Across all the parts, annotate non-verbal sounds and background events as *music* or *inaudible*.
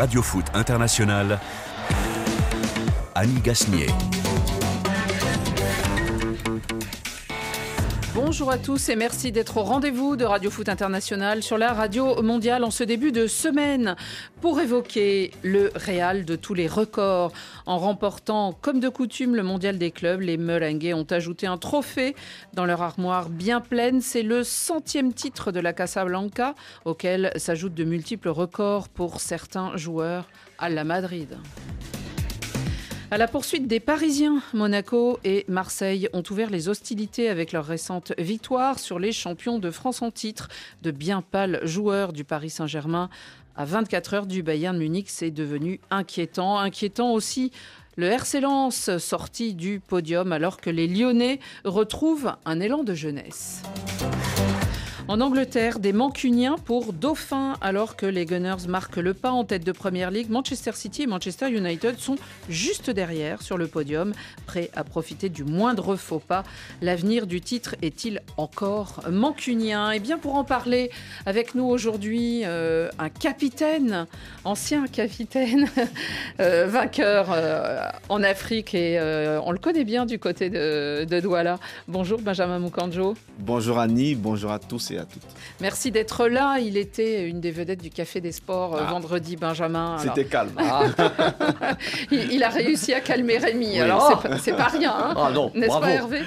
Radio Foot International, Annie Gasnier. Bonjour à tous et merci d'être au rendez-vous de Radio Foot International sur la radio mondiale en ce début de semaine pour évoquer le Real de tous les records. En remportant, comme de coutume, le mondial des clubs, les Merengues ont ajouté un trophée dans leur armoire bien pleine. C'est le centième titre de la Casablanca auquel s'ajoutent de multiples records pour certains joueurs à la Madrid. À la poursuite des Parisiens, Monaco et Marseille ont ouvert les hostilités avec leur récente victoire sur les champions de France en titre. De bien pâles joueurs du Paris Saint-Germain à 24 heures du Bayern Munich, c'est devenu inquiétant. Inquiétant aussi le RC Lens sorti du podium alors que les Lyonnais retrouvent un élan de jeunesse. En Angleterre, des Mancuniens pour Dauphin, alors que les Gunners marquent le pas en tête de Première Ligue. Manchester City et Manchester United sont juste derrière sur le podium, prêts à profiter du moindre faux pas. L'avenir du titre est-il encore mancunien? Eh bien, pour en parler avec nous aujourd'hui, euh, un capitaine, ancien capitaine, *laughs* euh, vainqueur euh, en Afrique et on le connaît bien du côté de, Douala. Bonjour Benjamin Mukanjo. Bonjour Annie, bonjour à tous et à toutes. Merci d'être là. Il était une des vedettes du Café des Sports euh, Ah. vendredi, Benjamin. C'était calme. *laughs* il, il a réussi à calmer Rémi. Oui. Alors, Oh. c'est pas- rien. hein. Ah non, N'est-ce pas, Hervé?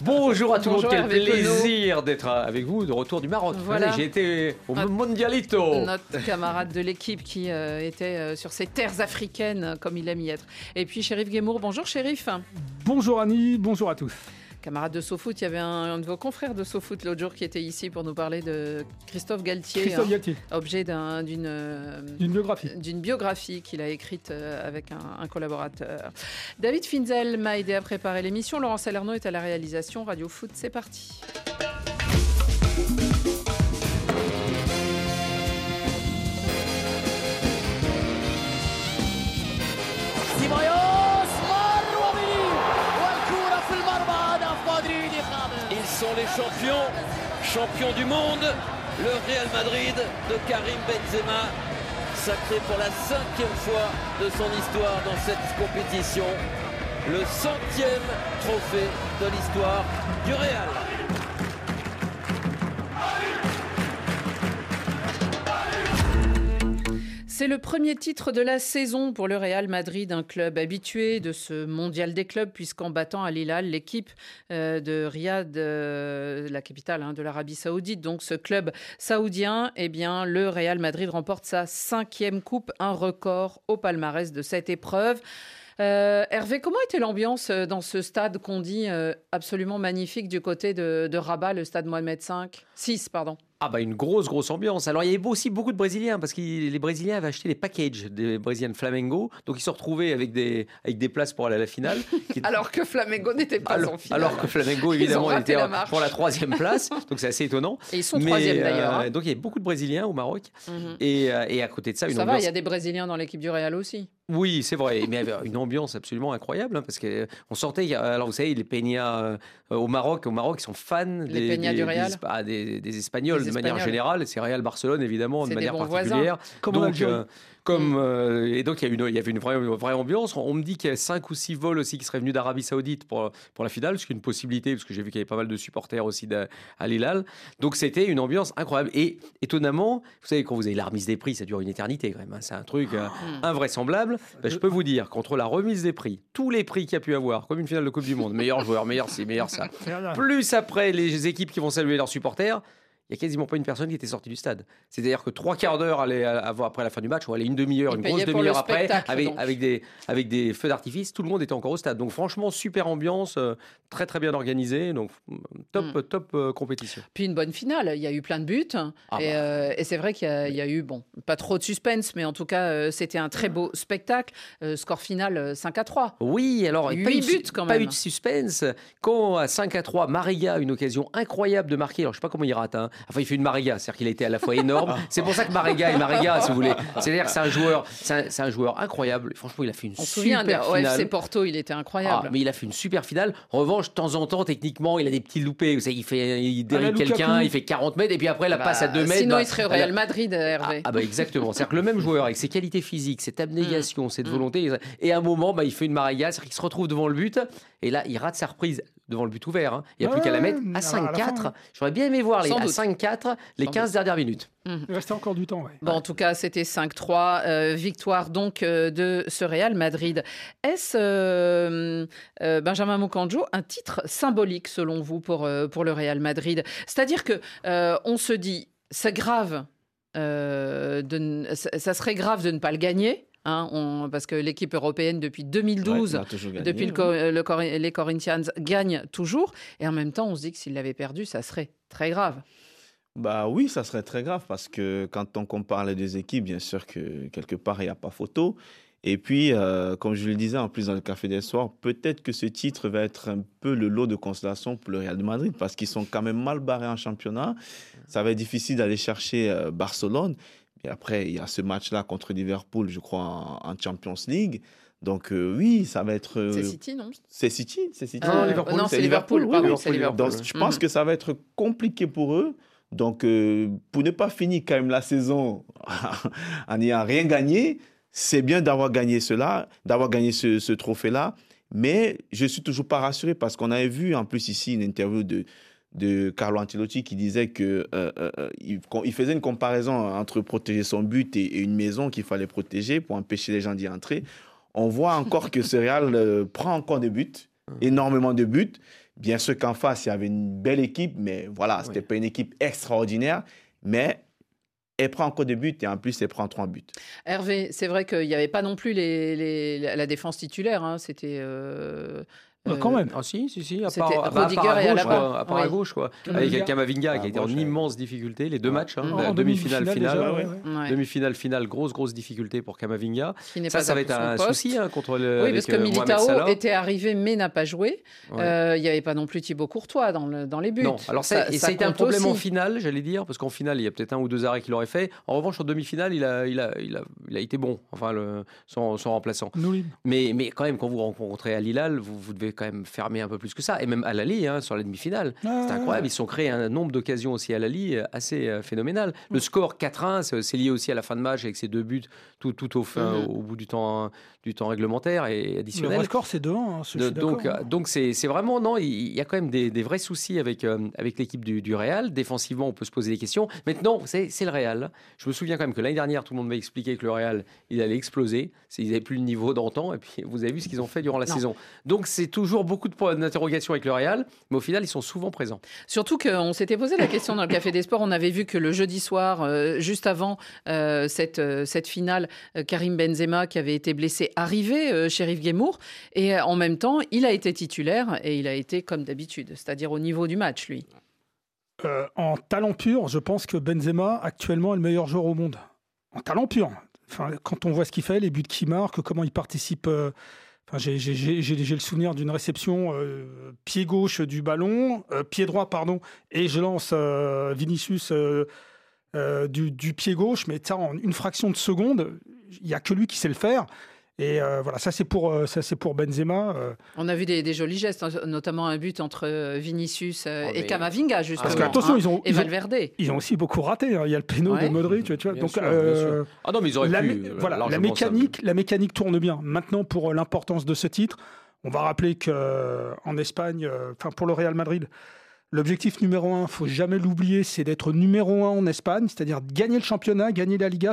Bonjour à tout le monde, Bonjour, quel Hervé plaisir d'être avec vous de retour du Maroc. Voilà. J'ai été au Ah. Mondialito. Notre camarade de l'équipe qui euh, était euh, sur ces terres africaines, comme il aime y être. Et puis, Shérif Guémour. Bonjour, Shérif. Bonjour Annie, bonjour à tous camarade de SoFoot. Il y avait un, de vos confrères de SoFoot l'autre jour qui était ici pour nous parler de Christophe Galtier. Christophe. Hein, objet euh, d'une biographie. Biographie qu'il a écrite euh, avec un, collaborateur. David Finzel m'a aidé à préparer l'émission. Laurent Salerno est à la réalisation. Radio Foot, c'est parti. Champions, champions du monde. Le Real Madrid de Karim Benzema, sacré pour la cinquième fois de son histoire dans cette compétition. Le centième trophée de l'histoire du Real. C'est le premier titre de la saison pour le Real Madrid, un club habitué de ce mondial des clubs, puisqu'en battant Al Hilal, l'équipe euh, de Riyad, euh, la capitale hein, de l'Arabie Saoudite, donc ce club saoudien, eh bien, le Real Madrid remporte sa cinquième coupe, un record au palmarès de cette épreuve. Euh, Hervé, comment était l'ambiance dans ce stade qu'on dit absolument magnifique du côté de, de Rabat, le stade Mohamed V? 6, pardon. Ah bah une grosse grosse ambiance. Alors il y avait aussi beaucoup de Brésiliens parce que les Brésiliens avaient acheté les packages des Brésiliens de Flamengo, donc ils se retrouvaient avec des avec des places pour aller à la finale. qui- *laughs* Alors que Flamengo n'était pas alors, en finale. alors que Flamengo évidemment était la pour la troisième place, *laughs* donc c'est assez étonnant. Et ils sont Mais, troisième d'ailleurs. euh, hein. donc il y avait beaucoup de Brésiliens au Maroc Mhm. et, euh, et à côté de ça une Ça va, il y a des Brésiliens dans l'équipe du Real aussi. Oui, c'est vrai, mais avec une ambiance absolument incroyable hein, parce qu'on sortait. il y Alors vous savez, les Peñas euh, au Maroc, au Maroc, ils sont fans Les des, Peñas des- du des Real Espa- ah, des, des Espagnols de manière générale. C'est Real Barcelone évidemment de manière particulière. Donc, euh, comme Mm. euh, et donc il y a une, il y avait une vraie, vraie ambiance. On me dit qu'il y a cinq ou six vols aussi qui seraient venus d'Arabie Saoudite pour pour la finale, ce qui est une possibilité parce que j'ai vu qu'il y avait pas mal de supporters aussi d'Al Hilal. Donc c'était une ambiance incroyable et étonnamment, vous savez quand vous avez la remise des prix, ça dure une éternité quand même. hein. C'est un truc euh, Mm. invraisemblable. Ben, je peux vous dire qu'entre la remise des prix, tous les prix qu'il y a pu avoir, comme une finale de Coupe du Monde, meilleur joueur, meilleur ci, meilleur ça, *laughs* plus après les équipes qui vont saluer leurs supporters, il n'y a quasiment pas une personne qui était sortie du stade. C'est-à-dire que trois quarts d'heure après la fin du match, ou allait une demi-heure, une grosse demi-heure après, avec, avec, des, avec des feux d'artifice, tout le monde était encore au stade. Donc franchement, super ambiance, euh, très très bien organisée, donc top, Mm. top euh, compétition. Puis une bonne finale. Il y a eu plein de buts. Ah et bah. euh, et c'est vrai qu'il y, a- il y a eu, bon, pas trop de suspense, mais en tout cas, euh, c'était un très beau spectacle. Score final euh, 5 à 3. Oui, alors Huit pas, eu de, buts, quand pas même. eu de suspense. Quand à 5 à 3, Mariga a une occasion incroyable de marquer, alors je sais pas comment il rate, hein, Enfin, il fait une Mariga, c'est-à-dire qu'il a été à la fois énorme. *laughs* c'est pour ça que Mariga est Mariga, si vous voulez. C'est-à-dire que c'est un joueur, c'est un, joueur incroyable. Franchement, il a fait une On se souvient, super au finale. FC Porto, il était incroyable. Ah, mais il a fait une super finale. En revanche, de temps en temps, techniquement, il a des petits loupés. Vous savez, il fait, il dérive quelqu'un, il fait 40 mètres, et puis après, la Bah, passe à 2 mètres. Sinon, bah, il serait au a- Real Madrid, Hervé. ah, ah bah exactement. C'est-à-dire que le même joueur avec ses qualités physiques, cette abnégation, cette Mm. volonté, et à un moment, bah, il fait une mariga, c'est-à-dire qu'il se retrouve devant le but, et là, il rate sa reprise devant le but ouvert. hein. Il n'y a plus qu'à la mettre à la- à à la 5-4. fin. J'aurais bien aimé voir les Sans à doute. 5-4 les Sans 15 dernières minutes. Il restait encore du temps, ouais. Bon, en tout cas, c'était 5-3, euh, victoire donc euh, de ce Real Madrid. Est-ce, euh, euh, Benjamin Moukandjo, un titre symbolique selon vous pour, euh, pour le Real Madrid? C'est-à-dire que euh, on se dit, c'est grave, euh, de ça serait grave de ne pas le gagner, hein, on- parce que l'équipe européenne depuis 2012 Ouais, il a toujours gagné, depuis le, ouais. Co- le Cor- les Corinthians gagnent toujours, et en même temps, on se dit que s'ils l'avaient perdu, ça serait très grave. Bah oui, ça serait très grave parce que quand on compare les deux équipes, bien sûr que quelque part, il n'y a pas photo. Et puis, euh, comme je le disais en plus dans le Café des Soirs, peut-être que ce titre va être un peu le lot de consolation pour le Real de Madrid parce qu'ils sont quand même mal barrés en championnat. Ça va être difficile d'aller chercher euh, Barcelone. Et après, il y a ce match-là contre Liverpool, je crois, en, en Champions League. Donc euh, oui, ça va être... euh, C'est City, non? C'est City, c'est City. Euh, Liverpool. Non, C'est c'est Liverpool. Liverpool, pardon, oui, c'est Liverpool. Donc, je pense Mhm. que ça va être compliqué pour eux. Donc, euh, pour ne pas finir quand même la saison *laughs* en n'ayant rien gagné, c'est bien d'avoir gagné cela, d'avoir gagné ce, ce trophée-là. Mais je suis toujours pas rassuré parce qu'on avait vu en plus ici une interview de, de Carlo Ancelotti qui disait que euh, euh, euh, il, il faisait une comparaison entre protéger son but et, et une maison qu'il fallait protéger pour empêcher les gens d'y entrer. On voit encore que ce Real euh, prend encore des buts, énormément de buts. Bien sûr qu'en face, il y avait une belle équipe, mais voilà, c'était Oui. pas une équipe extraordinaire. Mais elle prend encore des buts et en plus, elle prend trois buts. Hervé, c'est vrai qu'il n'y avait pas non plus les, les- la défense titulaire. hein, C'était. euh, Bah, quand même. Ah si, si, si, à part, à part Rudiger à et gauche, Alaba. quoi, à part à Oui. gauche, quoi. Camavinga. Avec Kamavinga qui Ah, était en gauche, ouais. immense difficulté, les deux matchs, hein, En demi-finale, finale. déjà, ouais, ouais. ouais. ouais, Demi-finale, finale, grosse, grosse difficulté pour Kamavinga. Ça, pas ça à va être un poste. souci hein, contre le. Oui, avec, parce que euh, Militao était arrivé mais n'a pas joué. Ouais. Euh, Il n'y avait pas non plus Thibaut Courtois dans, le- dans les buts. Non, alors ça, et ça a été un problème en finale, j'allais dire, parce qu'en finale, il y a peut-être un ou deux arrêts qu'il aurait fait. En revanche, en demi-finale, il a, il a, il a, il a été bon, enfin, le, son, son remplaçant. Mais, mais quand même, quand vous rencontrez Al Hilal, vous, vous devez quand même fermer un peu plus que ça. Et même à l'Ali, hein, sur la demi-finale. Ah, C'est incroyable. Ils se sont créés un nombre d'occasions aussi à l'Ali euh, assez euh, phénoménal. Le score 4-1, c'est lié aussi à la fin de match avec ces deux buts tout, tout au, fin, Mhm. au bout du temps, du temps réglementaire et Le additionnel. vrai score, c'est 2-1. hein, donc, hein. euh, donc c'est c'est vraiment non, il y a quand même des, des vrais soucis avec euh, avec l'équipe du, du Real. Défensivement, on peut se poser des questions. Maintenant, c'est c'est le Real. Je me souviens quand même que l'année dernière, tout le monde m'a expliqué que le Real, il allait exploser. Ils n'avaient plus le niveau d'antan. Et puis, vous avez vu ce qu'ils ont fait durant la Non. saison. Donc, c'est toujours beaucoup de points d'interrogation avec le Real, mais au final, ils sont souvent présents. Surtout qu'on s'était posé la question dans le Café des Sports. On avait vu que le jeudi soir, euh, juste avant euh, cette, euh, cette finale, euh, Karim Benzema, qui avait été blessé, arrivait euh, chez Rive Guémour. Et euh, en même temps, il a été titulaire et il a été comme d'habitude, c'est-à-dire au niveau du match, lui. Euh, en talent pur, je pense que Benzema, actuellement, est le meilleur joueur au monde. En talent pur. Enfin, quand on voit ce qu'il fait, les buts qu'il marque, comment il participe. euh, j'ai- le souvenir d'une réception euh, pied gauche du ballon, euh, pied droit, pardon, et je lance euh, Vinicius du, du pied gauche, mais en une fraction de seconde, il n'y a que lui qui sait le faire. Et euh, voilà, ça c'est pour, euh, ça, c'est pour Benzema. euh. On a vu des, des jolis gestes, hein, notamment un but entre Vinicius Oh, et Camavinga, justement. Parce que, attention, hein, ils ont, et ils, ont, Valverde. ils ont aussi beaucoup raté. hein. Il y a le péno Ouais. de Modric, tu vois. Bien Donc, sûr, euh, Ah non, mais ils auraient la, pu. voilà, la ça- mécanique, la mécanique tourne bien. Maintenant, pour l'importance de ce titre, on va rappeler que euh, en Espagne, euh, enfin pour le Real Madrid, l'objectif numéro un, faut jamais l'oublier, c'est d'être numéro un en Espagne, c'est-à-dire gagner le championnat, gagner la Liga.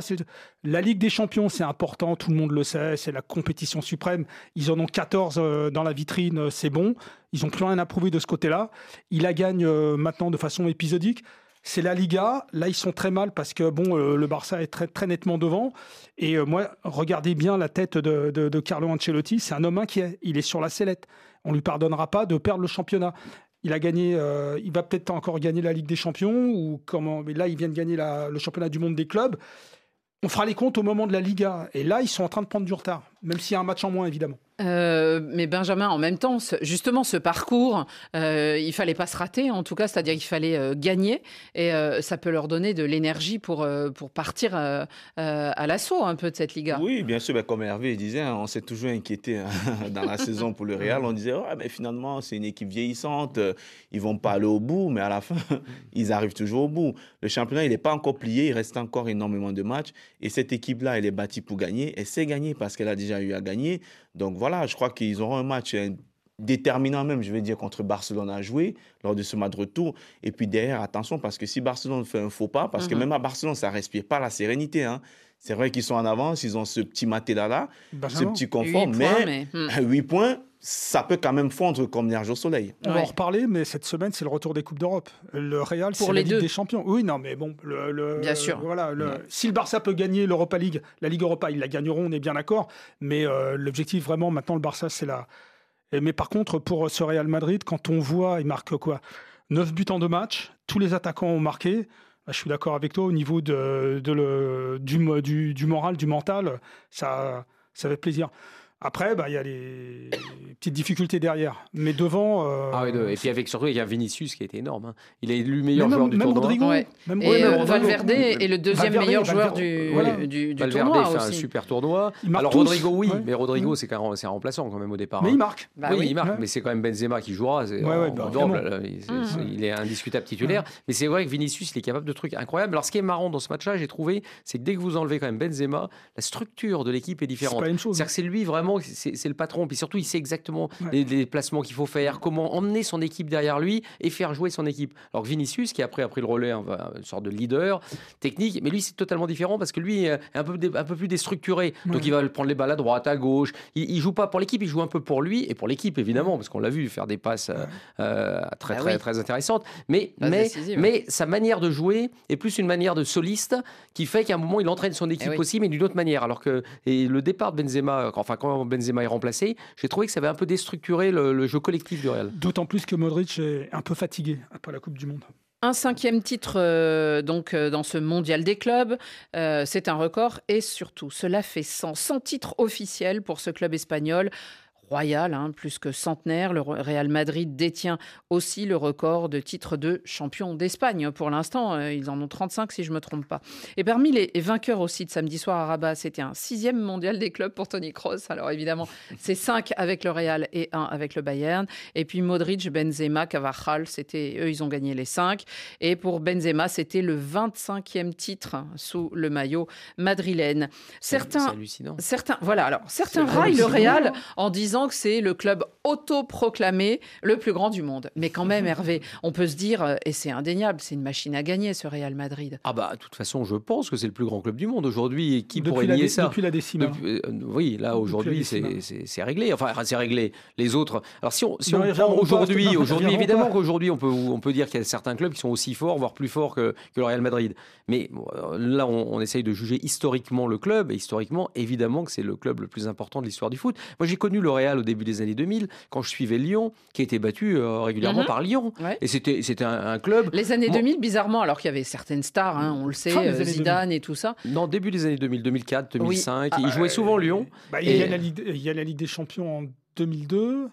La Ligue des Champions, c'est important, tout le monde le sait, c'est la compétition suprême. Ils en ont 14 euh, dans la vitrine, euh, c'est bon. Ils n'ont plus rien à prouver de ce côté-là. Ils la gagnent euh, maintenant de façon épisodique. C'est la Liga. Là, ils sont très mal parce que bon, le Barça est très, très nettement devant. Et moi, regardez bien la tête de, de- Carlo Ancelotti. C'est un homme inquiet. Il est sur la sellette. On lui pardonnera pas de perdre le championnat. Il a gagné. euh, il va peut-être encore gagner la Ligue des Champions ou comment. Mais là, il vient de gagner le championnat du monde des clubs. On fera les comptes au moment de la Liga. Et là, ils sont en train de prendre du retard. Même s'il y a un match en moins, évidemment. Euh, mais Benjamin, en même temps, ce- justement, ce parcours, euh, il fallait pas se rater, en tout cas, c'est-à-dire qu'il fallait euh, gagner, et euh, ça peut leur donner de l'énergie pour, euh, pour partir euh, euh, à l'assaut un peu de cette Liga. Oui, bien sûr, ben, comme Hervé disait, hein, on s'est toujours inquiété hein, *laughs* dans la *laughs* saison pour le Real. On disait, ouais, mais finalement, c'est une équipe vieillissante, ils vont pas aller au bout, mais à la fin, *laughs* ils arrivent toujours au bout. Le championnat, il n'est pas encore plié, il reste encore énormément de matchs. Et cette équipe-là, elle est bâtie pour gagner. Elle sait gagner parce qu'elle a déjà eu à gagner. Donc voilà, je crois qu'ils auront un match euh, déterminant même, je vais dire, contre Barcelone à jouer lors de ce match de retour. Et puis derrière, attention, parce que si Barcelone fait un faux pas, parce que Mhm. même à Barcelone, ça respire pas la sérénité. hein. C'est vrai qu'ils sont en avance, ils ont ce petit maté-là, ce Benjamin, petit confort, points, mais, mais, hmm. *laughs* 8 points, ça peut quand même fondre comme neige au soleil. On va en reparler, mais cette semaine, c'est le retour des Coupes d'Europe. Le Real, Pour c'est les la Ligue deux. des Champions. Oui, non, mais bon, le, le- Bien sûr. Voilà, le- Ouais. si le Barça peut gagner l'Europa League, la Ligue Europa, ils la gagneront, on est bien d'accord. Mais euh, l'objectif, vraiment, maintenant, le Barça, c'est la. Mais par contre, pour ce Real Madrid, quand on voit, il marque quoi? 9 buts en deux matchs, tous les attaquants ont marqué. Bah, Je suis d'accord avec toi au niveau de, de le, du, du, du moral, du mental, ça, ça fait plaisir. Après, bah, il y a les petites difficultés derrière. Mais devant. euh, Ah de- et puis avec surtout il y a Vinicius qui a été énorme. hein. Il est élu meilleur joueur du même tournoi. Rodrigo, Ouais. même- Et ouais, euh. Valverde est le deuxième Valverde, meilleur joueur Valverde, du, voilà. du, du Valverde tournoi fait un aussi. super tournoi. Alors tous. Rodrigo oui, Ouais. mais Rodrigo Mm. c'est quand même- c'est un remplaçant quand même au départ. Mais hein. il marque. Bah oui, oui. il marque, Ouais. mais c'est quand même Benzema qui jouera. en- bah, en double, là, il, est indiscutable titulaire. Mais c'est vrai que Vinicius, il est capable de trucs incroyables. Alors, ce qui est marrant dans ce match-là, j'ai trouvé, c'est que dès que vous enlevez quand même Benzema, la structure de l'équipe est C'est différente. pas la même chose. C'est-à-dire que c'est lui vraiment, c'est c'est le patron. Puis surtout, il sait exactement Ouais. les, les placements qu'il faut faire, comment emmener son équipe derrière lui et faire jouer son équipe. Alors que Vinicius, qui après a pris le relais, hein, une sorte de leader technique, mais lui, c'est totalement différent parce que lui est un peu, un peu plus déstructuré. Donc Ouais. il va prendre les balles à droite, à gauche. Il, il joue pas pour l'équipe, il joue un peu pour lui et pour l'équipe, évidemment, parce qu'on l'a vu faire des passes euh, euh, très, Bah très, oui. très intéressantes. Mais, mais, décisive. mais sa manière de jouer est plus une manière de soliste qui fait qu'à un moment, il entraîne son équipe Eh oui. aussi, mais d'une autre manière. Alors que et le départ de Benzema, enfin quand Benzema est remplacé, j'ai trouvé que ça avait un peu déstructuré le, le jeu collectif du Real. D'autant plus que Modric est un peu fatigué après la Coupe du Monde. Un cinquième titre euh, donc euh, dans ce mondial des clubs, Euh, c'est un record et surtout cela fait 100, 100 titres officiels pour ce club espagnol. Royal, hein, plus que centenaire. Le Real Madrid détient aussi le record de titres de champion d'Espagne. Pour l'instant, euh, ils en ont 35 si je ne me trompe pas. Et parmi les vainqueurs aussi de samedi soir à Rabat, c'était un sixième mondial des clubs pour Tony Kroos. Alors évidemment, *laughs* c'est 5 avec le Real et 1 avec le Bayern. Et puis Modric, Benzema, Cavajal, c'était eux, ils ont gagné les 5. Et pour Benzema, c'était le 25e titre sous le maillot madrilène. C'est Certains, hallucinant. certains, voilà, alors certains raillent le. Real en disant que c'est le club autoproclamé le plus grand du monde. Mais quand même, *laughs* Hervé, on peut se dire, euh, et c'est indéniable, c'est une machine à gagner ce Real Madrid. Ah bah de toute façon, je pense que c'est le plus grand club du monde aujourd'hui. Et qui pourrait depuis, nier ça depuis la décima. Depuis- euh, oui, là aujourd'hui, c'est réglé. Enfin, c'est réglé. Les autres. Alors, si on, si Non, on prend aujourd'hui, aujourd'hui, évidemment qu'aujourd'hui, on peut, on peut dire qu'il y a certains clubs qui sont aussi forts, voire plus forts que, que le Real Madrid. Mais bon, euh, là, on, on essaye de juger historiquement le club. Et historiquement, évidemment que c'est le club le plus important de l'histoire du foot. Moi, j'ai connu le Real au début des années 2000, quand je suivais Lyon, qui a été battu euh, régulièrement Mhm. par Lyon. Ouais. Et c'était c'était un, un club. Les années Moi- 2000, bizarrement, alors qu'il y avait certaines stars, hein, on le sait, euh, Zidane et tout ça. Non, début des années 2000, 2004, 2005. Ah, il jouait euh, souvent Lyon. bah, il, y a Et- la Ligue, il y a la Ligue des Champions en 2002,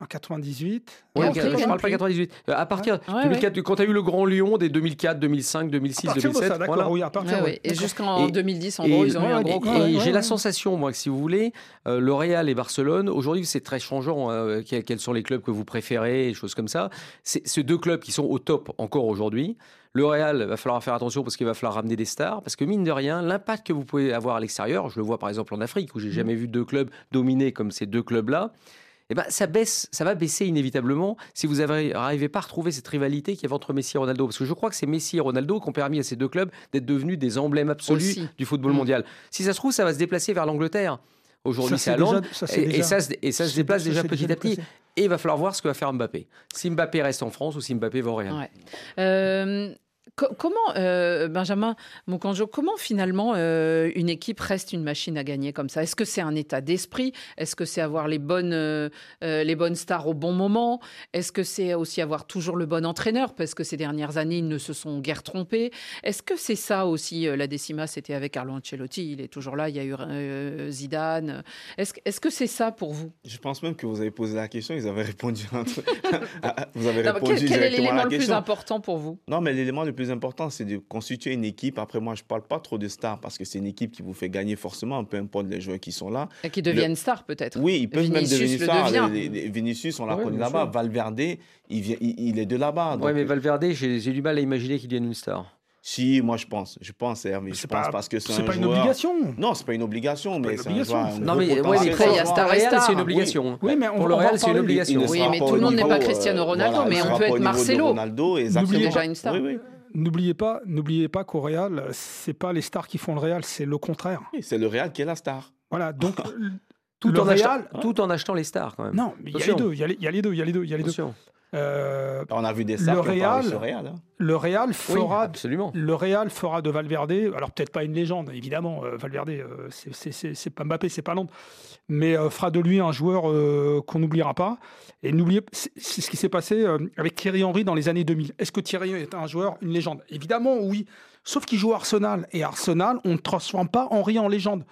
en 98. Ouais, Non, ok, après, je non parle pas plus. 98. Euh, À partir Ouais, 2004, quand tu as eu le Grand Lyon des 2004, 2005, 2006, À partir de 2007, ça, d'accord, voilà. oui, à partir Ouais. Et jusqu'en Et- 2010, en Et- gros, ils ont eu un gros et- ouais, j'ai ouais, la sensation, moi, que si vous voulez, euh, le Real et Barcelone, aujourd'hui, c'est très changeant. euh, quels, quels sont les clubs que vous préférez, et choses comme ça. C'est ces deux clubs qui sont au top encore aujourd'hui. Le Real, va falloir faire attention parce qu'il va falloir ramener des stars. Parce que mine de rien, l'impact que vous pouvez avoir à l'extérieur, je le vois par exemple en Afrique, où j'ai jamais vu deux clubs dominés comme ces deux clubs-là. Eh ben, ça baisse, ça va baisser inévitablement si vous n'arrivez pas à retrouver cette rivalité qu'il y avait entre Messi et Ronaldo. Parce que je crois que c'est Messi et Ronaldo qui ont permis à ces deux clubs d'être devenus des emblèmes absolus Aussi. du football Mm. mondial. Si ça se trouve, ça va se déplacer vers l'Angleterre. Aujourd'hui, c'est à Londres. déjà- ça, c'est Et, ça, se- et ça se c'est- déplace déjà petit déjà à petit. Et il va falloir voir ce que va faire Mbappé. Si Mbappé reste en France ou si Mbappé va au Real. Ouais. Euh, comment, euh, Benjamin Mukanjo, comment finalement euh, une équipe reste une machine à gagner comme ça? Est-ce que c'est un état d'esprit? Est-ce que c'est avoir les bonnes, euh, les bonnes stars au bon moment? Est-ce que c'est aussi avoir toujours le bon entraîneur? Parce que ces dernières années, ils ne se sont guère trompés. Est-ce que c'est ça aussi, la décima, c'était avec Carlo Ancelotti, il est toujours là, il y a eu Zidane. Est-ce que- est-ce que c'est ça pour vous? Je pense même que vous avez posé la question, ils avaient répondu. *laughs* vous avez Non, répondu quel, quel est l'élément le plus important pour vous? Non, mais l'élément le plus important, c'est de constituer une équipe. Après, moi, je ne parle pas trop de stars parce que c'est une équipe qui vous fait gagner forcément, peu importe les joueurs qui sont là. Et Qui deviennent stars peut-être Oui, ils peuvent Vinicius même devenir le stars. Les- les- les- Vinicius, on l'a Ouais, connu là-bas. Valverde, il, vient, il, il est de là-bas. Ouais, Donc, mais Valverde, j'ai du mal à imaginer qu'il devienne une star. Si, moi, je pense. Je pense, Hervé. Je pense pas, parce que c'est c'est un pas une obligation. Non, c'est pas une obligation, mais c'est un joueur. Non, mais ouais, potentiel. mais après, il y a star le et Real, star. c'est une Oui. obligation. Oui, mais on- pour le Real, c'est une obligation. Oui, mais tout le monde n'est pas euh, Cristiano Ronaldo, voilà, mais on peut être Marcelo. Ronaldo, exactement. déjà une star. Oui, oui. N'oubliez pas, n'oubliez pas qu'au Real, c'est pas les stars qui font le Real, c'est le contraire. Oui, C'est le Real qui est la star. Voilà, donc *laughs* Tout, Le en achetant, Real- tout en achetant les stars, quand même. non, il y a les deux, il y a les- il y a les deux, il y a les deux, il y a les deux. Euh, On a vu des Le stars qui ont Real- parlé sur Real. hein. le Real Oui, fera absolument. Le Real fera de Valverde, alors peut-être pas une légende, évidemment, euh, Valverde, euh, c'est pas Mbappé, c'est pas Londres, mais euh, fera de lui un joueur euh, qu'on n'oubliera pas. Et n'oubliez, c'est ce qui s'est passé euh, avec Thierry Henry dans les années 2000. Est-ce que Thierry est un joueur, une légende? Évidemment, oui. Sauf qu'il joue à Arsenal. Et Arsenal, on ne transforme pas Henry en légende.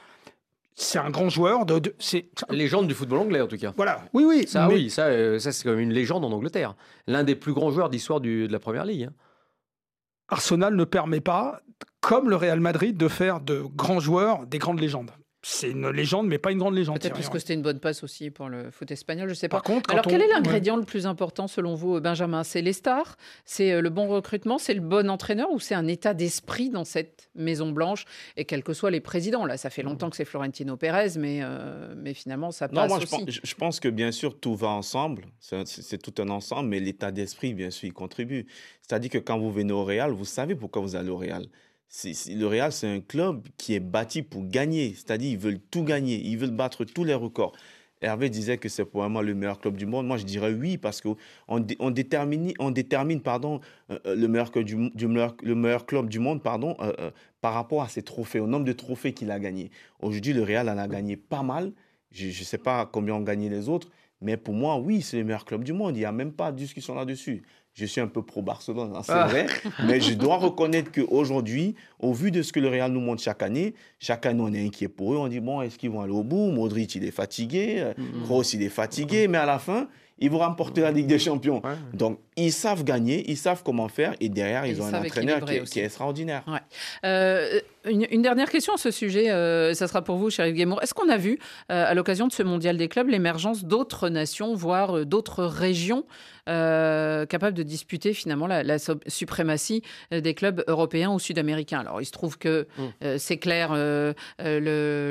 C'est un grand joueur. De, de- c'est Légende du football anglais, en tout cas. voilà. Oui, oui. Ça, mais- oui, ça, euh, ça c'est quand même une légende en Angleterre. L'un des plus grands joueurs d'histoire de la Première Ligue. hein. Arsenal ne permet pas, comme le Real Madrid, de faire de grands joueurs des grandes légendes. C'est une légende, mais pas une grande légende. Peut-être parce que c'était une bonne passe aussi pour le foot espagnol, je sais pas. Par contre, Alors, on- quel est ouais. l'ingrédient le plus important selon vous, Benjamin? C'est les stars? C'est euh, le bon recrutement? C'est le bon entraîneur? Ou c'est un état d'esprit dans cette Maison Blanche? Et quels que soient les présidents Là, ça fait longtemps que c'est Florentino Pérez, mais, euh, mais finalement, ça Non, passe moi, je aussi. pense, je- je pense que bien sûr, tout va ensemble. C'est tout un ensemble, mais l'état d'esprit, bien sûr, il contribue. C'est-à-dire que quand vous venez au Real, vous savez pourquoi vous allez au Real. Le Real, c'est un club qui est bâti pour gagner. C'est-à-dire ils veulent tout gagner. Ils veulent battre tous les records. Hervé disait que c'est probablement le meilleur club du monde. Moi, je dirais oui, parce qu'on on, dé- on détermine, on détermine pardon, euh, euh, le, meilleur, club du, monde pardon, euh, par rapport à ses trophées, au nombre de trophées qu'il a gagnés. Aujourd'hui, le Real en a gagné pas mal. Je ne sais pas combien ont gagné les autres, mais pour moi, oui, c'est le meilleur club du monde. Il n'y a même pas de discussion là-dessus. Je suis un peu pro-Barcelone, hein, c'est Ah. vrai, mais je dois reconnaître qu'aujourd'hui, au vu de ce que le Real nous montre chaque année, chaque année, on est inquiet pour eux. On dit, bon, est-ce qu'ils vont aller au bout? Modric, il est fatigué. euh, Kroos, il est fatigué. Mais à la fin, ils vont remporter la Ligue des Champions. Ouais. Donc, ils savent gagner, ils savent comment faire. Et derrière, ils ils ont un entraîneur qui est extraordinaire. Euh, une, une dernière question à ce sujet, euh, ça sera pour vous, Chérif Guémour. Est-ce qu'on a vu, euh, à l'occasion de ce mondial des clubs, l'émergence d'autres nations, voire euh, d'autres régions euh, capables de disputer finalement la, la so- suprématie des clubs européens ou sud-américains? Alors, il se trouve que Mm. euh, c'est clair, le,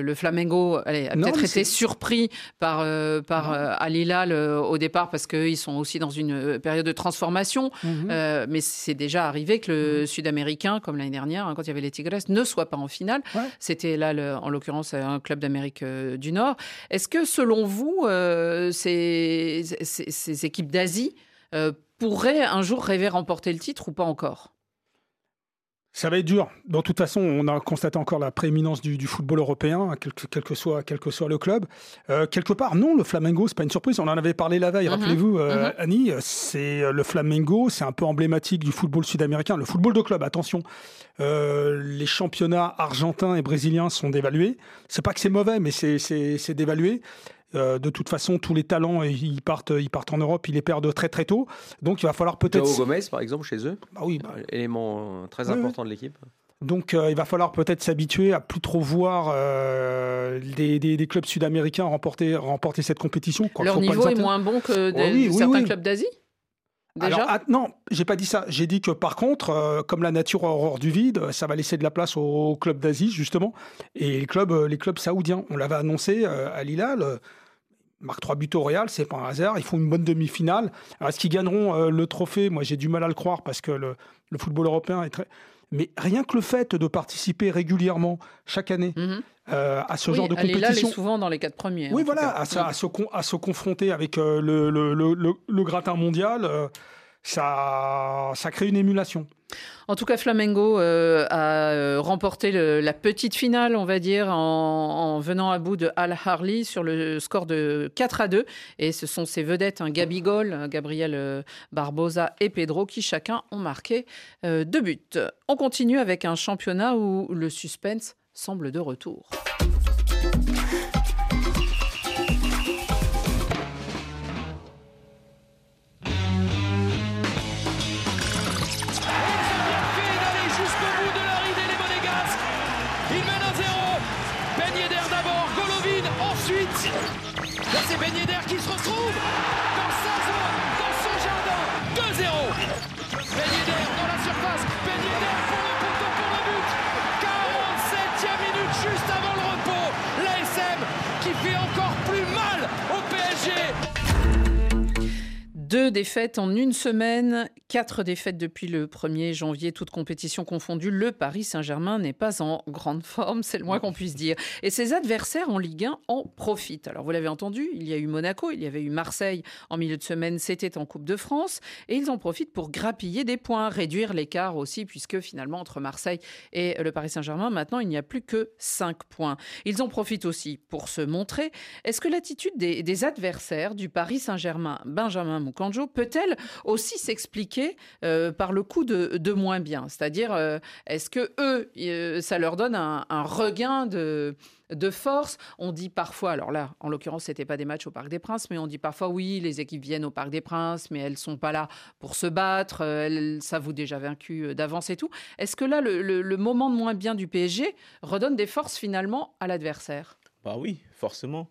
le Flamengo allez, a peut-être été surpris par, par Non. Al Hilal euh, au départ parce qu'ils sont aussi dans une période de transformation. Euh, mais c'est déjà arrivé que le Sud-Américain, comme l'année dernière, hein, quand il y avait les Tigres, ne soit pas en finale. Ouais. C'était là, le- en l'occurrence, un club d'Amérique euh, du Nord. Est-ce que, selon vous, euh, ces, ces- ces équipes d'Asie euh, pourraient un jour rêver remporter le titre ou pas encore? Ça va être dur. De toute façon, on a constaté encore la prééminence du, du football européen, quel que, quel que soit, quel que soit le club. Euh, quelque part, non, le Flamengo, c'est pas une surprise. On en avait parlé la veille. Mhm. Rappelez-vous, euh, Mhm. Annie, c'est euh, le Flamengo, c'est un peu emblématique du football sud-américain. Le football de club, attention. Euh, les championnats argentins et brésiliens sont dévalués. C'est pas que c'est mauvais, mais c'est dévalué. Euh, de toute façon, tous les talents, ils partent, ils partent en Europe, ils les perdent très très tôt. Donc, il va falloir peut-être. Joao Gomez, par exemple, chez eux, Bah oui, bah, élément euh, très Oui, important de l'équipe. Donc euh, il va falloir peut-être s'habituer à plus trop voir euh, des, des- des clubs sud-américains remporter, remporter cette compétition. Quoi. Leur niveau est moins bon que Oh oui, oui, certains oui. clubs d'Asie? Déjà? Alors, ah, non, j'ai pas dit ça. J'ai dit que par contre, euh, comme la nature a horreur du vide, ça va laisser de la place aux clubs d'Asie justement et les clubs, euh, les clubs saoudiens. On l'avait annoncé euh, à Lilal. euh, marque 3 buts au Real, c'est pas un hasard. Ils font une bonne demi-finale. Est-ce qu'ils gagneront euh, le trophée? Moi, j'ai du mal à le croire parce que le, le football européen est très. Mais rien que le fait de participer régulièrement chaque année Mhm. euh, à ce Oui, genre de Al Hilal compétition. est souvent dans les quatre premiers. Oui, en tout voilà, à, se- à se, con- à se confronter avec euh, le, le, le, gratin mondial, ça, ça crée une émulation. En tout cas, Flamengo euh, a euh, remporté la petite finale, on va dire, en, en venant à bout de Al Harley sur le score de 4 à 2. Et ce sont ses vedettes, hein, Gabigol, Gabriel euh, Barbosa et Pedro, qui chacun ont marqué deux buts. On continue avec un championnat où le suspense semble de retour. Défaites en une semaine, quatre défaites depuis le 1er janvier, toutes compétitions confondues. Le Paris Saint-Germain n'est pas en grande forme, c'est le moins qu'on puisse dire. Et ses adversaires en Ligue 1 en profitent. Alors vous l'avez entendu, il y a eu Monaco, il y avait eu Marseille en milieu de semaine, c'était en Coupe de France. Et ils en profitent pour grappiller des points, réduire l'écart aussi, puisque finalement entre Marseille et le Paris Saint-Germain, maintenant il n'y a plus que 5 points. Ils en profitent aussi pour se montrer. Est-ce que l'attitude des, adversaires du Paris Saint-Germain, Benjamin Moukanjo, peut-elle aussi s'expliquer euh, par le coup de, moins bien C'est-à-dire, euh, est-ce que eux, euh, ça leur donne un, regain de, force? On dit parfois, alors là, en l'occurrence, c'était pas des matchs au Parc des Princes, mais on dit parfois oui, les équipes viennent au Parc des Princes, mais elles sont pas là pour se battre, elles savent déjà vaincu euh, d'avance et tout. Est-ce que là, le, le- le moment de moins bien du PSG redonne des forces finalement à l'adversaire? Bah oui, forcément.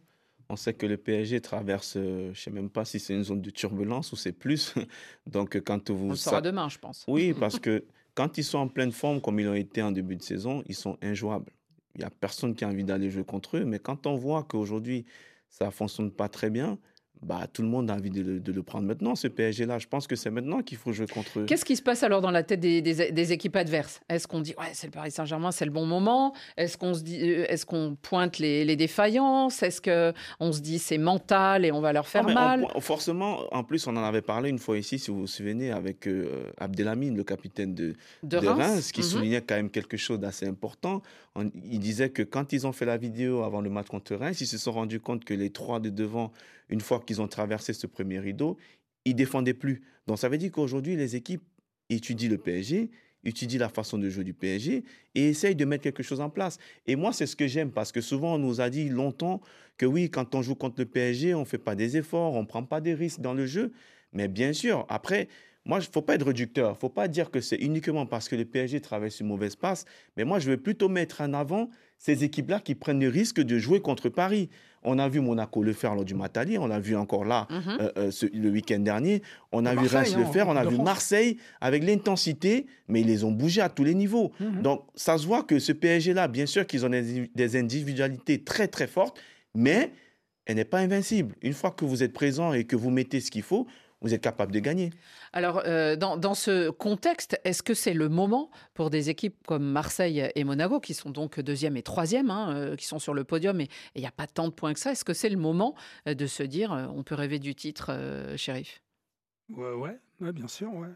On sait que le PSG traverse, euh, je sais même pas si c'est une zone de turbulence ou c'est plus. *laughs* Donc euh, quand vous On le saura demain, je pense. Oui, *laughs* parce que quand ils sont en pleine forme, comme ils l'ont été en début de saison, ils sont injouables. Il n'y a personne qui a envie d'aller jouer contre eux. Mais quand on voit qu'aujourd'hui, ça ne fonctionne pas très bien, bah, tout le monde a envie de le, de le prendre maintenant, ce PSG-là. Je pense que c'est maintenant qu'il faut jouer contre eux. Qu'est-ce qui se passe alors dans la tête des, des- des équipes adverses? Est-ce qu'on dit ouais c'est le Paris Saint-Germain, c'est le bon moment? Est-ce qu'on se dit, euh, est-ce qu'on pointe les, les défaillances? Est-ce que on se dit c'est mental et on va leur faire Non, mais mal? on- forcément, en plus, on en avait parlé une fois ici, si vous vous souvenez, avec euh, Abdelhamid, le capitaine de, de de Reims, Reims, qui Mhm. soulignait quand même quelque chose d'assez important. On- il disait que quand ils ont fait la vidéo avant le match contre Reims, ils se sont rendus compte que les trois de devant, une fois qu'ils ont traversé ce premier rideau, ils défendaient plus. Donc ça veut dire qu'aujourd'hui, les équipes étudient le PSG, étudient la façon de jouer du PSG et essayent de mettre quelque chose en place. Et moi, c'est ce que j'aime parce que souvent, on nous a dit longtemps que oui, quand on joue contre le PSG, on ne fait pas des efforts, on ne prend pas des risques dans le jeu. Mais bien sûr, après, moi, il ne faut pas être réducteur. Il ne faut pas dire que c'est uniquement parce que le PSG traverse une mauvaise passe. Mais moi, je veux plutôt mettre en avant ces équipes-là qui prennent le risque de jouer contre Paris. On a vu Monaco le faire lors du Matali, on l'a vu encore là Mhm. euh, euh, ce- le week-end dernier. On a vu Reims hein, le en faire, on a vu France. Marseille avec l'intensité, mais ils les ont bougés à tous les niveaux. Mhm. Donc, ça se voit que ce PSG-là, bien sûr qu'ils ont des, des individualités très, très fortes, mais elle n'est pas invincible. Une fois que vous êtes présent et que vous mettez ce qu'il faut, vous êtes capable de gagner. Alors, euh, dans, dans ce contexte, est-ce que c'est le moment pour des équipes comme Marseille et Monaco, qui sont donc deuxième et troisième, hein, euh, qui sont sur le podium, et il n'y a pas tant de points que ça, est-ce que c'est le moment euh, de se dire, euh, on peut rêver du titre, euh, shérif Ouais, ouais, ouais, bien sûr, ouais.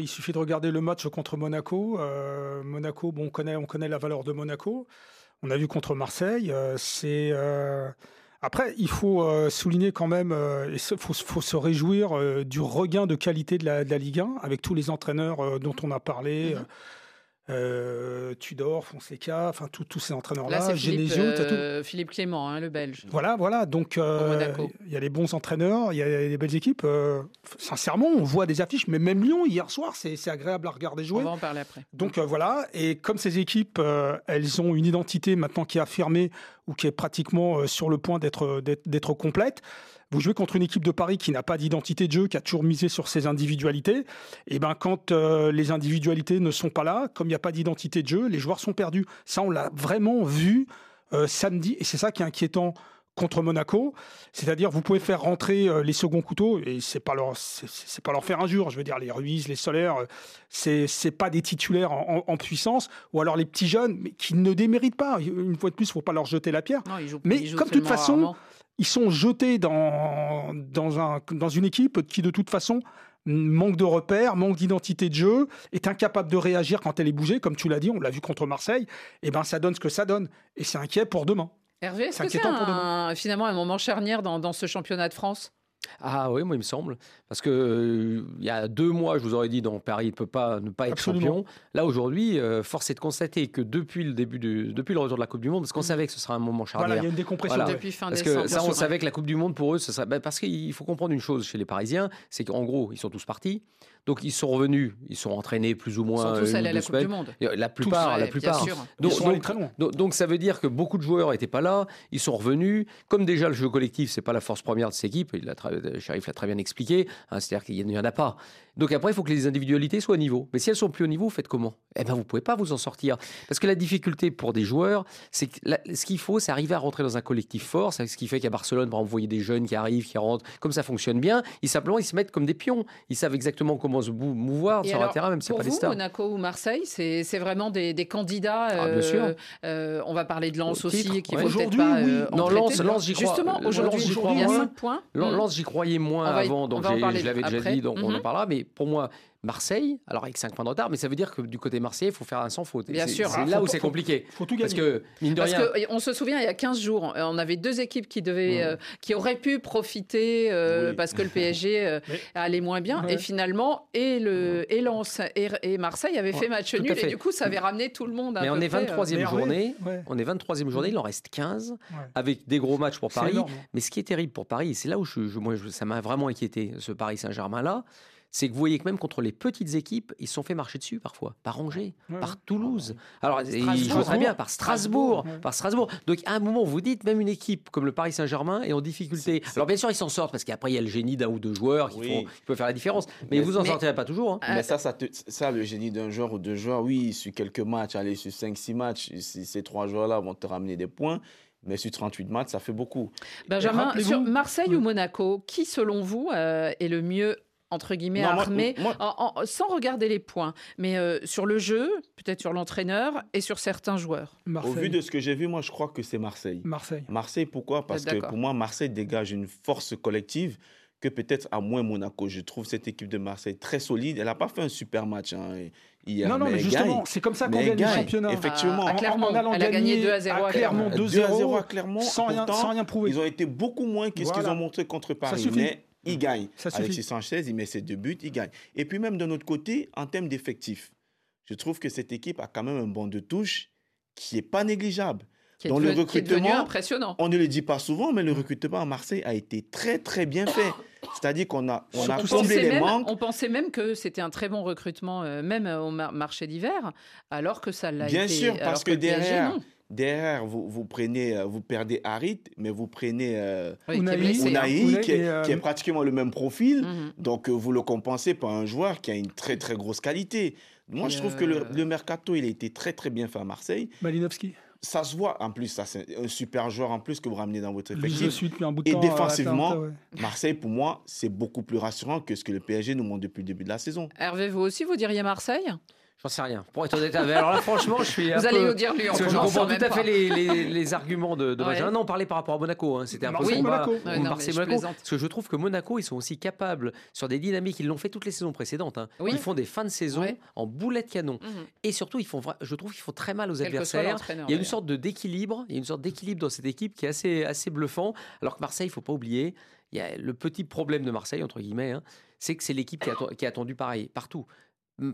Il suffit de regarder le match contre Monaco. Euh, Monaco, bon, on connaît, on connaît la valeur de Monaco. On a vu contre Marseille. euh, c'est euh, après, il faut euh, souligner quand même, euh, il faut, faut se réjouir euh, du regain de qualité de la, de la Ligue 1 avec tous les entraîneurs euh, dont on a parlé. Mhm. Euh, Tudor, Fonseca, enfin tous ces Là, entraîneurs-là, Genesio, tout- euh, Philippe Clément, hein, le Belge. voilà, voilà. Donc, euh, il y a les bons entraîneurs, il y a des belles équipes. sincèrement, on voit des affiches, mais même Lyon, hier soir, c'est agréable à regarder On jouer. va en parler après. Donc voilà, et comme ces équipes, elles ont une identité maintenant qui est affirmée ou qui est pratiquement sur le point d'être complète, vous jouez contre une équipe de Paris qui n'a pas d'identité de jeu, qui a toujours misé sur ses individualités. Et ben quand euh, les individualités ne sont pas là, comme il n'y a pas d'identité de jeu, les joueurs sont perdus. Ça, on l'a vraiment vu euh, samedi, et c'est ça qui est inquiétant contre Monaco, c'est-à-dire vous pouvez faire rentrer euh, les seconds couteaux et c'est pas leur c'est- pas leur faire injure, je veux dire les Ruiz, les Solaires, c'est c'est pas des titulaires en, puissance ou alors les petits jeunes mais qui ne déméritent pas. Une fois de plus, faut pas leur jeter la pierre. Non, Mais comme de toute façon, rarement. Ils sont jetés dans dans un dans une équipe qui de toute façon manque de repères, manque d'identité de jeu, est incapable de réagir quand elle est bougée, comme tu l'as dit, on l'a vu contre Marseille, et ben ça donne ce que ça donne. Et c'est inquiet pour demain. Hervé, est-ce C'est que c'est un- finalement un moment charnière dans, dans ce championnat de France? Ah oui, moi il me semble. Parce que euh, il y a deux mois, je vous aurais dit, dans Paris ne peut pas ne pas être Absolument. champion. Là aujourd'hui, euh, force est de constater que depuis le début du, depuis le retour de la Coupe du Monde, parce qu'on savait que ce serait un moment charnière. Voilà, il y a une décompression. Voilà. depuis fin Parce décembre que ça, on savait que la Coupe du Monde pour eux, ce serait. bah, parce qu'il faut comprendre une chose chez les Parisiens, c'est qu'en gros, ils sont tous partis. Donc ils sont revenus, ils sont entraînés plus ou Ils moins. sont tous allés à la Coupe du. Monde. La plupart, la bien plupart. sûr. Ils sont allés donc, très loin. donc- donc ça veut dire que beaucoup de joueurs n'étaient pas là, ils sont revenus. Comme déjà le jeu collectif, c'est pas la force première de cette équipe, il l'a très- Sharif l'a très bien expliqué, hein, c'est-à-dire qu'il n'y en a pas. Donc après, il faut que les individualités soient au niveau. Mais si elles sont plus au niveau, faites comment? Eh ben, vous pouvez pas vous en sortir. Parce que la difficulté pour des joueurs, c'est que la- ce qu'il faut, c'est arriver à rentrer dans un collectif fort. C'est ce qui fait qu'à Barcelone, par exemple, vous voyez des jeunes qui arrivent, qui rentrent, comme ça fonctionne bien. Ils simplement, ils se mettent comme des pions. Ils savent exactement comment se mouvoir Et sur alors, un terrain, même si c'est pas des vous, stars. Monaco ou Marseille, c'est c'est vraiment des, des candidats. Ah, bien sûr. euh, euh, on va parler de Lens Au aussi, titre, qu'il ouais. Aujourd'hui, pas. oui. euh, Non, en Lens-. Lens, j'y crois. Justement, Lens, aujourd'hui, il y a moins. 5 points. Lan- Mm. Lens, j'y croyais moins y- avant, on donc je l'avais déjà dit, donc on en parlera. Mais pour moi, Marseille, alors avec 5 points de retard, mais ça veut dire que du côté Marseillais, il faut faire un sans faute. Bien sûr. C'est Ah, là faut- où c'est faut- compliqué. faut tout Parce gagner. que, mine de Parce rien. qu'on se souvient, il y a 15 jours, euh, on avait deux équipes qui, devaient, euh, qui auraient pu profiter euh, Oui. parce que le PSG euh, *laughs* Mais- allait moins bien. Ouais. Et finalement, et, le, et Lens et, et Marseille avaient fait match tout nul. fait. Et du coup, ça avait ramené tout le monde à Mais peu on est près, euh, 23e Mais Hervé, journée. ouais. On est 23e journée, il en reste 15, Ouais. avec des gros matchs pour Paris. énorme. Mais ce qui est terrible pour Paris, et c'est là où je, je- moi, je- ça m'a vraiment inquiété, ce Paris Saint-Germain-là, c'est que vous voyez que même contre les petites équipes, ils se sont fait marcher dessus parfois, par Angers, Ouais, par ouais. Toulouse. Alors, ils jouent très bien par Strasbourg, Strasbourg, ouais. par Strasbourg. Donc, à un moment, vous dites, même une équipe comme le Paris Saint-Germain est en difficulté. C'est- c'est- Alors, bien sûr, ils s'en sortent parce qu'après, il y a le génie d'un ou deux joueurs qui, Oui. font, qui peuvent faire la différence. Mais, Mais- vous en mais- sortirez pas toujours. hein. Euh, Mais ça, ça, te- ça, le génie d'un joueur ou deux joueurs, oui, sur quelques matchs, allez, sur 5-6 matchs, ces trois joueurs-là vont te ramener des points. Mais sur 38 matchs, ça fait beaucoup. Benjamin, sur Marseille ou. Monaco, qui selon vous euh, est le mieux entre guillemets Non, moi- armé moi- en- en- sans regarder les points, mais euh, sur le jeu, peut-être sur l'entraîneur et sur certains joueurs. Marseille. Au vu de ce que j'ai vu, moi, je crois que c'est Marseille. Marseille. Marseille, pourquoi? Parce que pour moi, Marseille dégage une force collective que peut-être à moins Monaco. Je trouve cette équipe de Marseille très solide. Elle n'a pas fait un super match hein, hier. non, non, mais justement, c'est comme ça qu'on gagne le championnat. Effectivement. À, à En- Clermont, en allant elle a gagné gagner 2 à 0 à à Clermont, Clermont. 2-0, 2-0 à Clermont. sans rien, Pourtant, sans rien prouver. Ils ont été beaucoup moins que ce qu'ils ont montré contre Paris. suffit. Mais ils gagnent. Ça suffit. Alexis Sanchez, il met ses deux buts, il gagne. Et puis même de notre côté, en termes d'effectifs, je trouve que cette équipe a quand même un banc de touche qui n'est pas négligeable. Qui est, Dans le qui est recrutement, impressionnant. On ne le dit pas souvent, mais le recrutement à Marseille a été très très bien fait. C'est-à-dire qu'on a, on a on, comblé les même, manques. on pensait même que c'était un très bon recrutement, euh, même au mar- marché d'hiver, alors que ça l'a été. Bien sûr, parce que le PSG, derrière, vous, vous prenez, euh, vous perdez Harit, mais vous prenez euh, Oui, qui est Unai, blessé. Unai, Unai qui, est, et, euh, qui est pratiquement le même profil. Mhm. Donc, euh, vous le compensez par un joueur qui a une très, très grosse qualité. Moi, Et je trouve que le, euh, le mercato, il a été très, très bien fait à Marseille. Malinowski. Ça se voit, en plus, ça, c'est un super joueur en plus que vous ramenez dans votre Je effectif. suis depuis un bout de Et temps. défensivement, ouais. Marseille, pour moi, c'est beaucoup plus rassurant que ce que le PSG nous montre depuis le début de la saison. Hervé, vous aussi, vous diriez Marseille? J'en sais rien. Pour être honnête, alors là, franchement, je suis un Vous allez nous dire lui, on Parce que je comprends tout à fait les, les- les arguments de, de Ouais. Benjamin. Non, on parlait par rapport à Monaco. hein. C'était un peu combat. Monaco. Ou non, Marseille, Monaco. plaisante. Parce que je trouve que Monaco, ils sont aussi capables sur des dynamiques. Ils l'ont fait toutes les saisons précédentes. hein. Oui. Ils font des fins de saison Ouais. en boulet de canon. Mhm. Et surtout, ils font, je trouve qu'ils font très mal aux Quel adversaires. Il y a une sorte de d'équilibre, il y a une sorte d'équilibre dans cette équipe qui est assez, assez bluffant. Alors que Marseille, il faut pas oublier, il y a le petit problème de Marseille entre guillemets, hein, c'est que c'est l'équipe qui, qui est attendue pareil partout.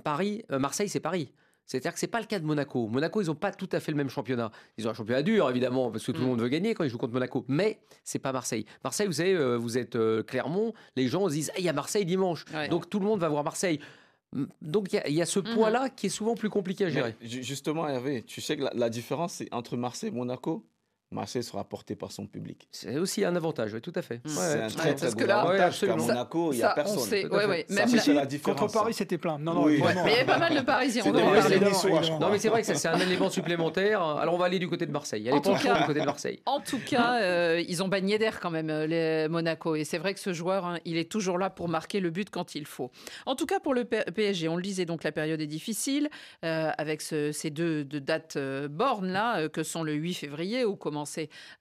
Paris, euh, Marseille, c'est Paris. C'est-à-dire que c'est pas le cas de Monaco. Monaco, ils n'ont pas tout à fait le même championnat. Ils ont un championnat dur, évidemment, parce que tout le Mm. monde veut gagner quand ils jouent contre Monaco. Mais c'est pas Marseille. Marseille, vous savez, euh, vous êtes euh, Clermont, les gens se disent, Ah, il y a Marseille dimanche. Ouais. Donc tout le monde va voir Marseille. Donc il y a- il y, a ce Mhm. poids-là qui est souvent plus compliqué à gérer. Mais justement, Hervé, tu sais que la, la différence entre Marseille et Monaco, Marseille sera porté par son public. C'est aussi un avantage, oui, tout à fait. Ouais, c'est un très à très parce gros que là- Ouais, avantage. qu'à absolument. Monaco, il n'y a Ça, on personne. sait, à ouais, ouais. Ça Même fait la- c'est la Contre. Paris, c'était plein. Non, non, Oui. vraiment. Mais il y avait pas mal de Parisiens, on en crois. Non, mais c'est vrai que ça, c'est un élément supplémentaire. Alors, on va aller du côté de Marseille. Allez, En tout cas- du côté de Marseille. En tout cas, euh, ils ont bagné d'air quand même, euh, les Monaco. Et c'est vrai que ce joueur, hein, il est toujours là pour marquer le but quand il faut. En tout cas, pour le PSG, on le disait, donc la période est difficile, euh, avec ce- ces deux, deux dates euh, bornes là, euh, que sont le 8 février, où commence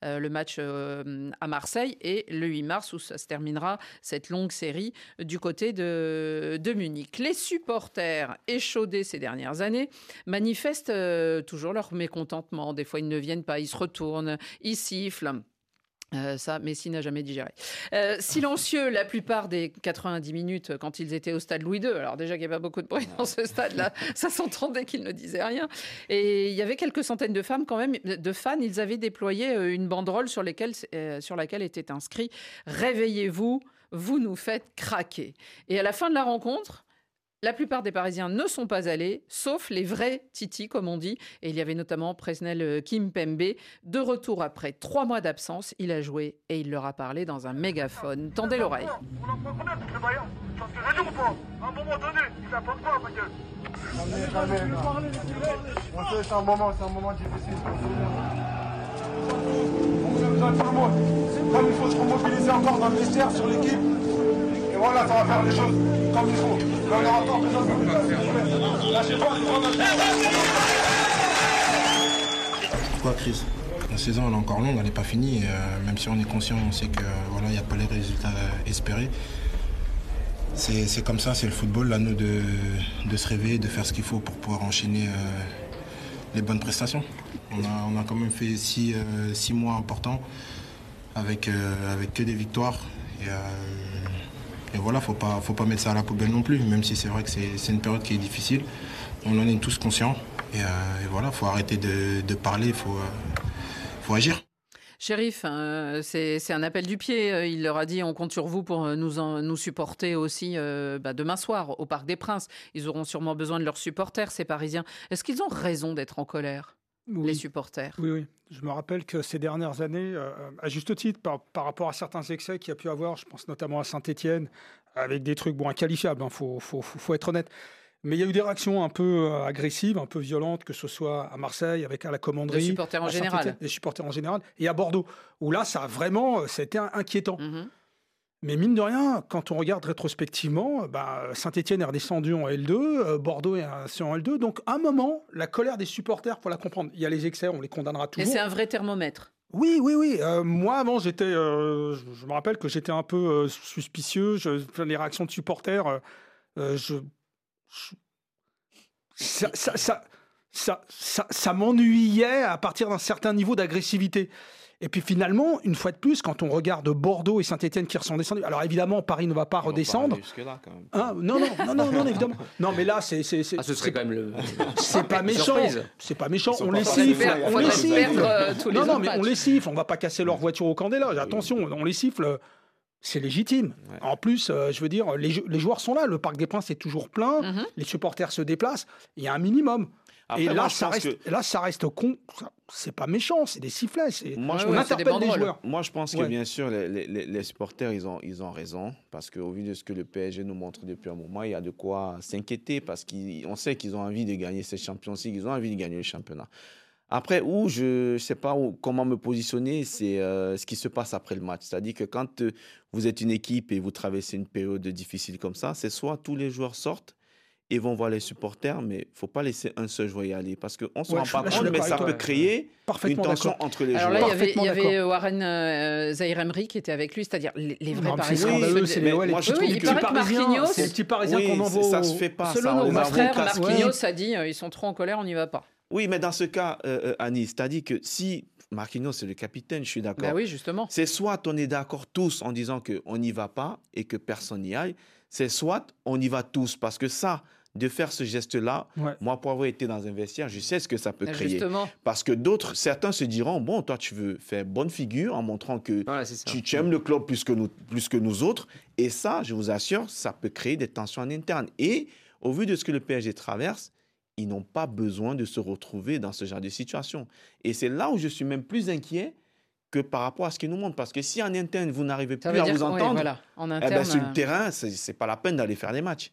euh, le match euh, à Marseille et le 8 mars où ça se terminera cette longue série du côté de, de Munich. Les supporters échaudés ces dernières années manifestent euh, toujours leur mécontentement. Des fois, ils ne viennent pas, ils se retournent, ils sifflent. Euh, ça, Messi n'a jamais digéré. Euh, silencieux la plupart des 90 minutes quand ils étaient au stade Louis II. Alors déjà qu'il n'y avait pas beaucoup de bruit dans ce stade-là, *laughs* ça s'entendait qu'ils ne disaient rien. Et il y avait quelques centaines de femmes quand même, de fans. Ils avaient déployé euh, une banderole sur, lesquelles, euh, sur laquelle était inscrit « Réveillez-vous, vous nous faites craquer ». Et à la fin de la rencontre, la plupart des Parisiens ne sont pas allés, sauf les vrais Titi, comme on dit. Et il y avait notamment Presnel euh, Kimpembe. De retour après trois mois d'absence, il a joué et il leur a parlé dans un mégaphone. Tendez l'oreille. On en prend combien toutes les bailleurs Ça se fait ou pas À un moment donné, il apporte pas ta gueule? Jamais, jamais, On sait, c'est un moment, c'est un moment difficile pour tout le monde. On a besoin de tout le monde. Comme il faut se remobiliser encore dans le vestiaire, sur l'équipe. Voilà, ça va faire choses comme il faut. On Pourquoi crise La saison elle est encore longue, elle n'est pas finie. Euh, même si on est conscient, on sait que voilà, il n'y a pas les résultats espérés. C'est comme ça, c'est le football. À nous de, se réveiller, de faire ce qu'il faut pour pouvoir enchaîner euh, les bonnes prestations. On a, on a quand même fait six, euh, six mois importants avec, avec que des victoires. Et voilà, faut pas, faut pas mettre ça à la poubelle non plus, même si c'est vrai que c'est c'est une période qui est difficile. On en est tous conscients. Et, euh, et voilà, faut arrêter de, de parler, il faut, euh, faut agir. Shérif, euh, c'est c'est un appel du pied. Euh, Il leur a dit on compte sur vous pour euh, nous, en- nous supporter aussi euh, bah, demain soir au Parc des Princes. Ils auront sûrement besoin de leurs supporters, ces Parisiens. Est-ce qu'ils ont raison d'être en colère, les supporters? Oui, oui. Je me rappelle que ces dernières années, euh, à juste titre, par, par rapport à certains excès qu'il y a pu avoir, je pense notamment à Saint-Etienne, avec des trucs bon, inqualifiables, il faut, faut, faut- faut être honnête. Mais il y a eu des réactions un peu euh, agressives, un peu violentes, que ce soit à Marseille, avec à la commanderie. Les supporters en général. Saint-Étienne, Les supporters en général. Et à Bordeaux, où là, ça a vraiment, euh, été un- inquiétant. Mhm. Mais mine de rien, quand on regarde rétrospectivement, bah, Saint-Etienne est redescendu en L2, euh, Bordeaux est en L2. Donc, à un moment, la colère des supporters, pour la comprendre, il y a les excès, on les condamnera Et toujours. c'est un vrai thermomètre. Oui, oui, oui. Euh, moi, avant, j'étais. euh, je, je me rappelle que j'étais un peu euh, suspicieux. Je, les réactions de supporters, euh, euh, je, je- ça, ça, ça, ça, ça- ça m'ennuyait à partir d'un certain niveau d'agressivité. Et puis finalement, une fois de plus, quand on regarde Bordeaux et Saint-Etienne qui sont descendus, alors évidemment, Paris ne va pas redescendre. jusque-là, quand même. Hein, non, non, non, non, non, évidemment. Non, mais là, c'est c'est- c'est- Ah, ce serait quand même le. c'est pas *laughs* méchant. C'est pas méchant. On pas les siffle. On les siffle. perdre, euh, tous les non, non, mais on les siffle. On va pas casser leur voiture au candela. Attention, on les siffle. C'est légitime. Ouais. En plus, euh, je veux dire, les, jou- les joueurs sont là. Le Parc des Princes est toujours plein. Mhm. Les supporters se déplacent. Il y a un minimum. Après, et là, ça reste, que- là, ça reste con. C'est pas méchant. C'est des sifflets. Moi, on ouais, des interpelle les banderoles. joueurs. Moi, je pense que bien sûr, les- les supporters, ils ont, ils ont raison. Parce qu'au vu de ce que le PSG nous montre depuis un moment, il y a de quoi s'inquiéter. Parce qu'on sait qu'ils ont envie de gagner ces Champions League, ils ont envie de gagner le championnat. Après, où je ne sais pas où- comment me positionner, c'est euh, ce qui se passe après le match. C'est-à-dire que quand euh, vous êtes une équipe et vous traversez une période difficile comme ça, c'est soit tous les joueurs sortent et vont voir les supporters, mais il ne faut pas laisser un seul joueur y aller. Parce qu'on ne se Ouais, rend pas compte, mais ça peut créer une tension entre les Alors là, joueurs. il y avait, il y Parfaitement avait d'accord. Warren euh, Zahir Emery qui était avec lui, c'est-à-dire les, les vrais Non, Parisiens. scandaleux, ceux c'est ouais, les moi, petits je trouve Oui, il que- les petits Parisiens Oui, qu'on envoie. ça se fait pas. Selon nos casser. Marquinhos a dit euh, ils sont trop en colère, on n'y va pas. Oui, mais dans ce cas, euh, euh, Annie, c'est-à-dire que si Marquinhos c'est le capitaine, je suis d'accord. Bah oui, justement. C'est soit on est d'accord tous en disant qu'on n'y va pas et que personne n'y aille, c'est soit on y va tous. Parce que ça, de faire ce geste-là, Ouais. moi, pour avoir été dans un vestiaire, je sais ce que ça peut créer. Justement. Parce que d'autres, certains se diront, bon, toi, tu veux faire bonne figure en montrant que Voilà, tu, tu aimes le club plus que, nous, plus que nous autres. Et ça, je vous assure, ça peut créer des tensions en interne. Et au vu de ce que le PSG traverse, ils n'ont pas besoin de se retrouver dans ce genre de situation. Et c'est là où je suis même plus inquiet que par rapport à ce qu'ils nous montrent. Parce que si en interne, vous n'arrivez plus à vous entendre, voilà, en eh interne. ben, sur euh, le terrain, c'est c'est pas la peine d'aller faire des matchs.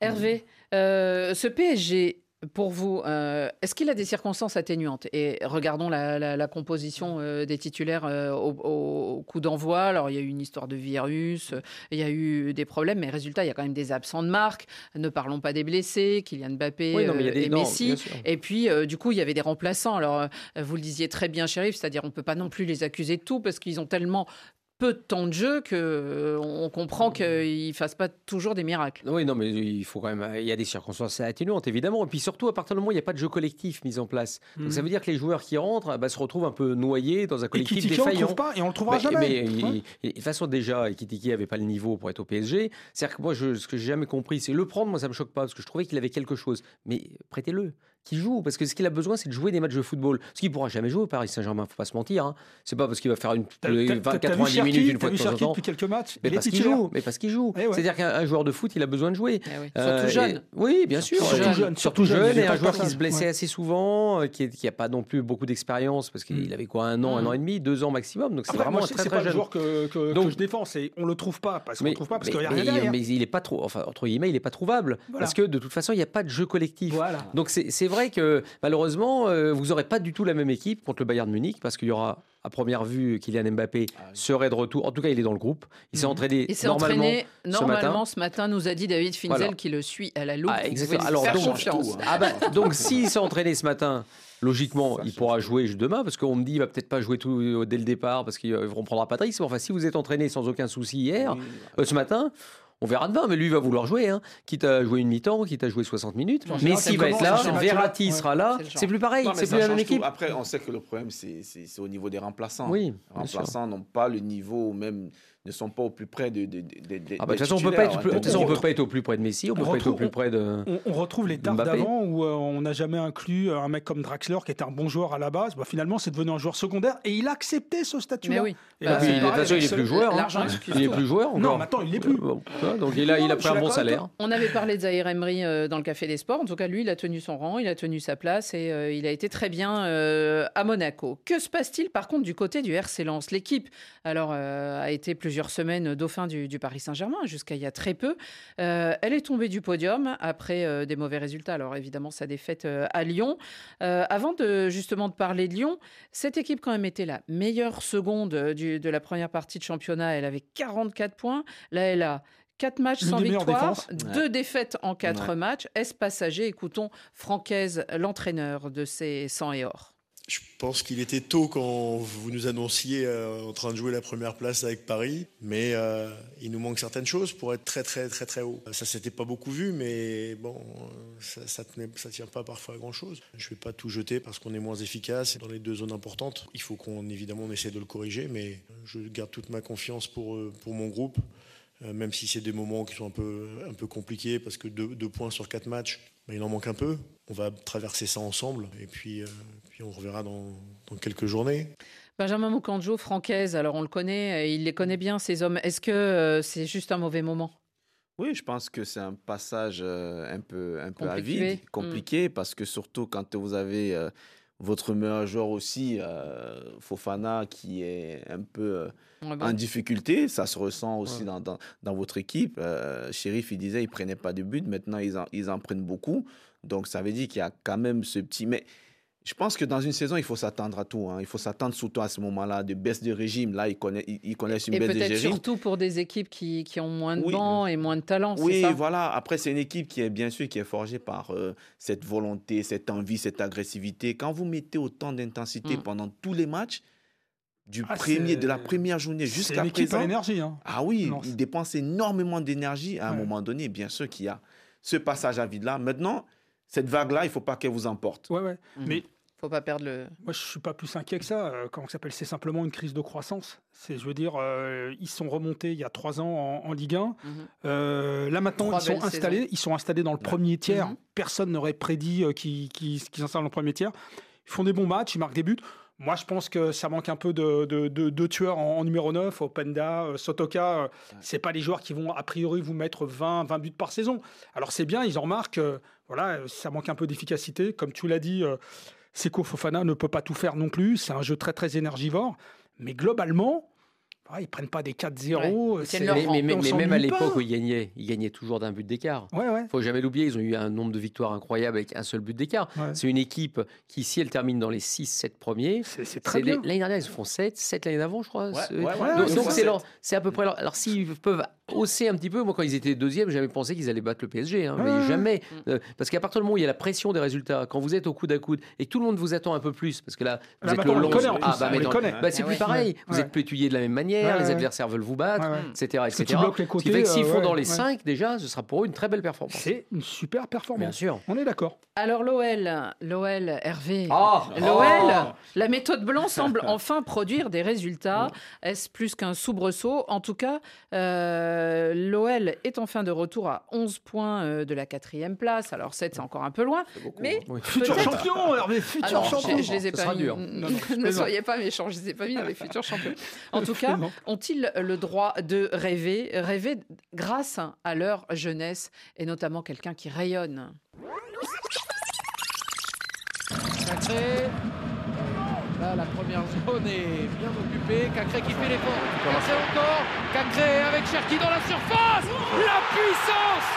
Hervé, euh, ce PSG Pour vous, euh, est-ce qu'il a des circonstances atténuantes? Et regardons la, la- la composition euh, des titulaires euh, au, au coup d'envoi. Alors, il y a eu une histoire de virus, il y a eu des problèmes, mais résultat, il y a quand même des absents de marque. Ne parlons pas des blessés, Kylian Mbappé Oui, non, mais il y a des et non, Messi. Et puis, du coup, il y avait des remplaçants. Alors, vous le disiez très bien, Sheriff, c'est-à-dire on ne peut pas non plus les accuser de tout parce qu'ils ont tellement peu de temps de jeu que euh, on comprend qu'ils ne fassent pas toujours des miracles. Oui, non, mais il faut quand même. Il y a des circonstances atténuantes, évidemment. Et puis surtout, à partir du moment où il n'y a pas de jeu collectif mis en place. Donc Mhm. ça veut dire que les joueurs qui rentrent bah, se retrouvent un peu noyés dans un Et collectif on ne défaillant. trouve pas et on le trouvera Mais- jamais. Mais Ouais. il- il- de toute façon, déjà, Ekitiki n'avait pas le niveau pour être au PSG. C'est-à-dire que moi, je, ce que j'ai jamais compris, c'est le prendre, moi, ça me choque pas, parce que je trouvais qu'il avait quelque chose. Mais prêtez-le, qu'il joue, parce que ce qu'il a besoin, c'est de jouer des matchs de football. Ce qu'il pourra jamais jouer au Paris Saint-Germain, faut pas se mentir. Hein. C'est pas parce qu'il va faire une, T'as- une t'as- 20, t'as- t'as vu 90 Cherki minutes une fois de vu temps en temps. depuis quelques matchs Mais Il est parce qu'il joue, mais parce qu'il joue. Eh ouais. C'est-à-dire qu'un un joueur de foot, il a besoin de jouer. Eh oui. Euh, Surtout jeune. et- oui, bien sûr. Surtout jeune, Surtout jeune, il et un joueur qui se blessait Ouais. assez souvent, euh, qui n'a pas non plus beaucoup d'expérience, parce qu'il Mm. avait quoi, un an, un Mm. an et demi, deux ans maximum. Donc c'est vraiment moi, un c'est très très jeune. joueur que, que, Donc- que je défends. C'est on le trouve pas parce qu'on le trouve pas parce qu'il y a rien mais il est pas trop, enfin entre guillemets, il est pas trouvable parce que de toute façon, il n'y a pas de jeu collectif. Donc c'est c'est vrai que malheureusement, euh, vous n'aurez pas du tout la même équipe contre le Bayern de Munich parce qu'il y aura à première vue Kylian Mbappé serait de retour. En tout cas, il est dans le groupe. Il s'est Mhm. entraîné Il s'est normalement. entraîné normalement matin. ce matin, nous a dit David Finzel Voilà. qui le suit à la loupe. Ah, exactement. Alors, faire donc- confiance. Tout, hein. Ah bah, *laughs* donc s'il s'est entraîné ce matin, logiquement, il pourra jouer demain parce qu'on me dit il va peut-être pas jouer tout euh, dès le départ parce qu'ils vont prendre Patrice. Mais enfin, si vous êtes entraîné sans aucun souci hier, euh, ce matin. On verra demain, mais lui va vouloir jouer, hein. quitte à jouer une mi-temps, quitte à jouer 60 minutes. Mais s'il va être là, Verratti Ouais. sera là, C'est plus pareil, c'est plus la même tout. équipe. Après, on sait que le problème, c'est au niveau des remplaçants. Oui, Les remplaçants n'ont pas le niveau, même ne sont pas au plus près de. de, de, de- Ah bah, des de toute façon, on peut pas être, plus- hein. on Donc, peut pas être au plus près de Messi, on peut On pas être au retrouve- plus près de. On, on retrouve les Mbappé. d'avant où euh, on n'a jamais inclus euh, un mec comme Draxler qui était un bon joueur à la base. Bah, finalement, c'est devenu un joueur secondaire et il a accepté ce Mais statut-là. oui. Et Bah, là, Puis, de toute pareil, façon, il est c'est- plus joueur. hein. Il est tout. plus joueur. Non, encore. maintenant, il l'est plus. Donc il a, il a Non, pris un bon salaire. On avait parlé de Zahir Emery euh, dans le Café des Sports. En tout cas, lui, il a tenu son rang, il a tenu sa place et euh, il a été très bien euh, à Monaco. Que se passe-t-il par contre du côté du RC Lens? L'équipe, alors, euh, a été plusieurs semaines dauphin du, du Paris Saint-Germain jusqu'à il y a très peu. Euh, elle est tombée du podium après euh, des mauvais résultats. Alors évidemment, sa défaite euh, à Lyon. Avant de justement de parler de Lyon, cette équipe quand même était la meilleure seconde du- de la première partie de championnat. Elle avait 44 points. Là, elle a 4 matchs sans victoire, défenses. deux défaites en 4 Ouais. matchs. Est-ce passager Écoutons Francaise, l'entraîneur de ces 100 et or. Je pense qu'il était tôt quand vous nous annonciez euh, en train de jouer la première place avec Paris, mais euh, il nous manque certaines choses pour être très très très très haut. Ça s'était pas beaucoup vu, mais bon, euh, ça, ça, tenait- ça tient pas parfois à grand chose. Je vais pas tout jeter parce qu'on est moins efficace dans les deux zones importantes. Il faut qu'on évidemment on de le corriger, mais je garde toute ma confiance pour euh, mon groupe. Euh, même si c'est des moments qui sont un peu, compliqués, parce que deux, points sur quatre matchs, ben, il en manque un peu. On va traverser ça ensemble, et euh, puis on reverra dans, dans quelques journées. Benjamin Moukanjo, Francaise, alors on le connaît, euh, il les connaît bien ces hommes. Est-ce que euh, c'est juste un mauvais moment? Oui, je pense que c'est un passage euh, un peu, un peu à Compliqué. vide, compliqué, parce que surtout quand vous avez euh, votre meilleur joueur aussi, euh, Fofana, qui est un peu euh, Ouais, bon. en difficulté, ça se ressent aussi Ouais. dans, dans, dans votre équipe. Euh, Sheriff, il disait, il prenait pas de but, maintenant ils en, ils en prennent beaucoup. Donc ça veut dire qu'il y a quand même ce petit... Mais je pense que dans une saison, il faut s'attendre à tout. hein. Il faut s'attendre surtout à ce moment-là de baisse de régime. Là, ils connaissent, ils, connaissent une Et baisse de peut-être régime. surtout pour des équipes qui, qui ont moins de Oui. bancs et moins de talent, c'est Oui, ça? voilà. Après, c'est une équipe qui est bien sûr qui est forgée par euh, cette volonté, cette envie, cette agressivité. Quand vous mettez autant d'intensité Mm. pendant tous les matchs, du Ah, premier, c'est- de la première journée C'est jusqu'à une équipe à présent, l'énergie. hein. ah oui, Lens. ils dépensent énormément d'énergie à un Ouais. moment donné. Bien sûr qu'il y a ce passage à vide là. Maintenant, cette vague là, il faut pas qu'elle vous emporte. Ouais, ouais. Mhm. Mais Faut pas perdre le. moi, je suis pas plus inquiet que ça. Euh, Comment ça s'appelle? C'est simplement une crise de croissance. C'est, je veux dire, euh, ils sont remontés il y a trois ans en, en Ligue 1. Mhm. Euh, là maintenant, Trois ils sont installés. saisons. Ils sont installés dans le premier tiers. Mhm. Personne n'aurait prédit euh, qu'ils, qu'ils s'installent dans le premier tiers. Ils font des bons matchs, ils marquent des buts. Moi, je pense que ça manque un peu de, de- de- de tueurs en, en numéro 9. Openda, euh, Sotoka, euh, c'est pas les joueurs qui vont a priori vous mettre 20, 20 buts par saison. Alors c'est bien, ils en remarquent. euh, voilà, ça manque un peu d'efficacité. Comme tu l'as dit, euh, Seko Fofana ne peut pas tout faire non plus. C'est un jeu très très énergivore. Mais globalement, ah, ils prennent pas des 4-0. Ouais. c'est- Tiennent leur Mais, même à l'époque où ils gagnaient, ils gagnaient toujours d'un but d'écart. Ouais, ouais. faut jamais l'oublier, ils ont eu un nombre de victoires incroyable avec un seul but d'écart. Ouais. C'est une équipe qui, si elle termine dans les 6-7 premiers, C'est très l'année dernière, ils font 7, 7 l'année d'avant, je crois. Ouais, C'est- ouais, ouais, Ouais, donc c'est donc ça. c'est leur- c'est à peu près leur- Alors s'ils peuvent hausser un petit peu, moi quand ils étaient deuxième, j'avais pensé qu'ils allaient battre le PSG, hein, Ouais, mais ouais. jamais. Euh, parce qu'à partir du moment où il y a la pression des résultats, quand vous êtes au coude à coude et que tout le monde vous attend un peu plus, parce que là, vous Là, êtes le long. ah, bah, bah, c'est plus pareil. Vous êtes plus étudiés de la même manière, Ouais, les adversaires veulent vous battre, Ouais, ouais. etc. Etc. les Ce qui côtés, fait que s'ils euh, font ouais, dans les ouais. 5, déjà, ce sera pour eux une très belle performance. C'est une super Bien performance. sûr. On est d'accord. Alors l'OL, l'OL, Hervé. Ah L'OL, la méthode blanc *laughs* semble enfin produire des résultats. Est-ce plus qu'un soubresaut? En tout cas, euh, l'OL est en fin de retour à 11 points euh, de la quatrième place. Alors 7, c'est encore un peu loin. Mais Oui. Futur champion, Hervé, futur Ah non, champion. je, je les ai Ce pas mis. *laughs* Non, non, ne soyez pas méchants, je les ai pas mis dans les futurs champions. *laughs* En tout cas. Ont-ils le droit de rêver, rêver grâce à leur jeunesse et notamment quelqu'un qui rayonne? Cacré. Là, la première zone est bien occupée. Cacré qui fait l'effort. Cacré encore. Cacré avec Cherki dans la surface. La puissance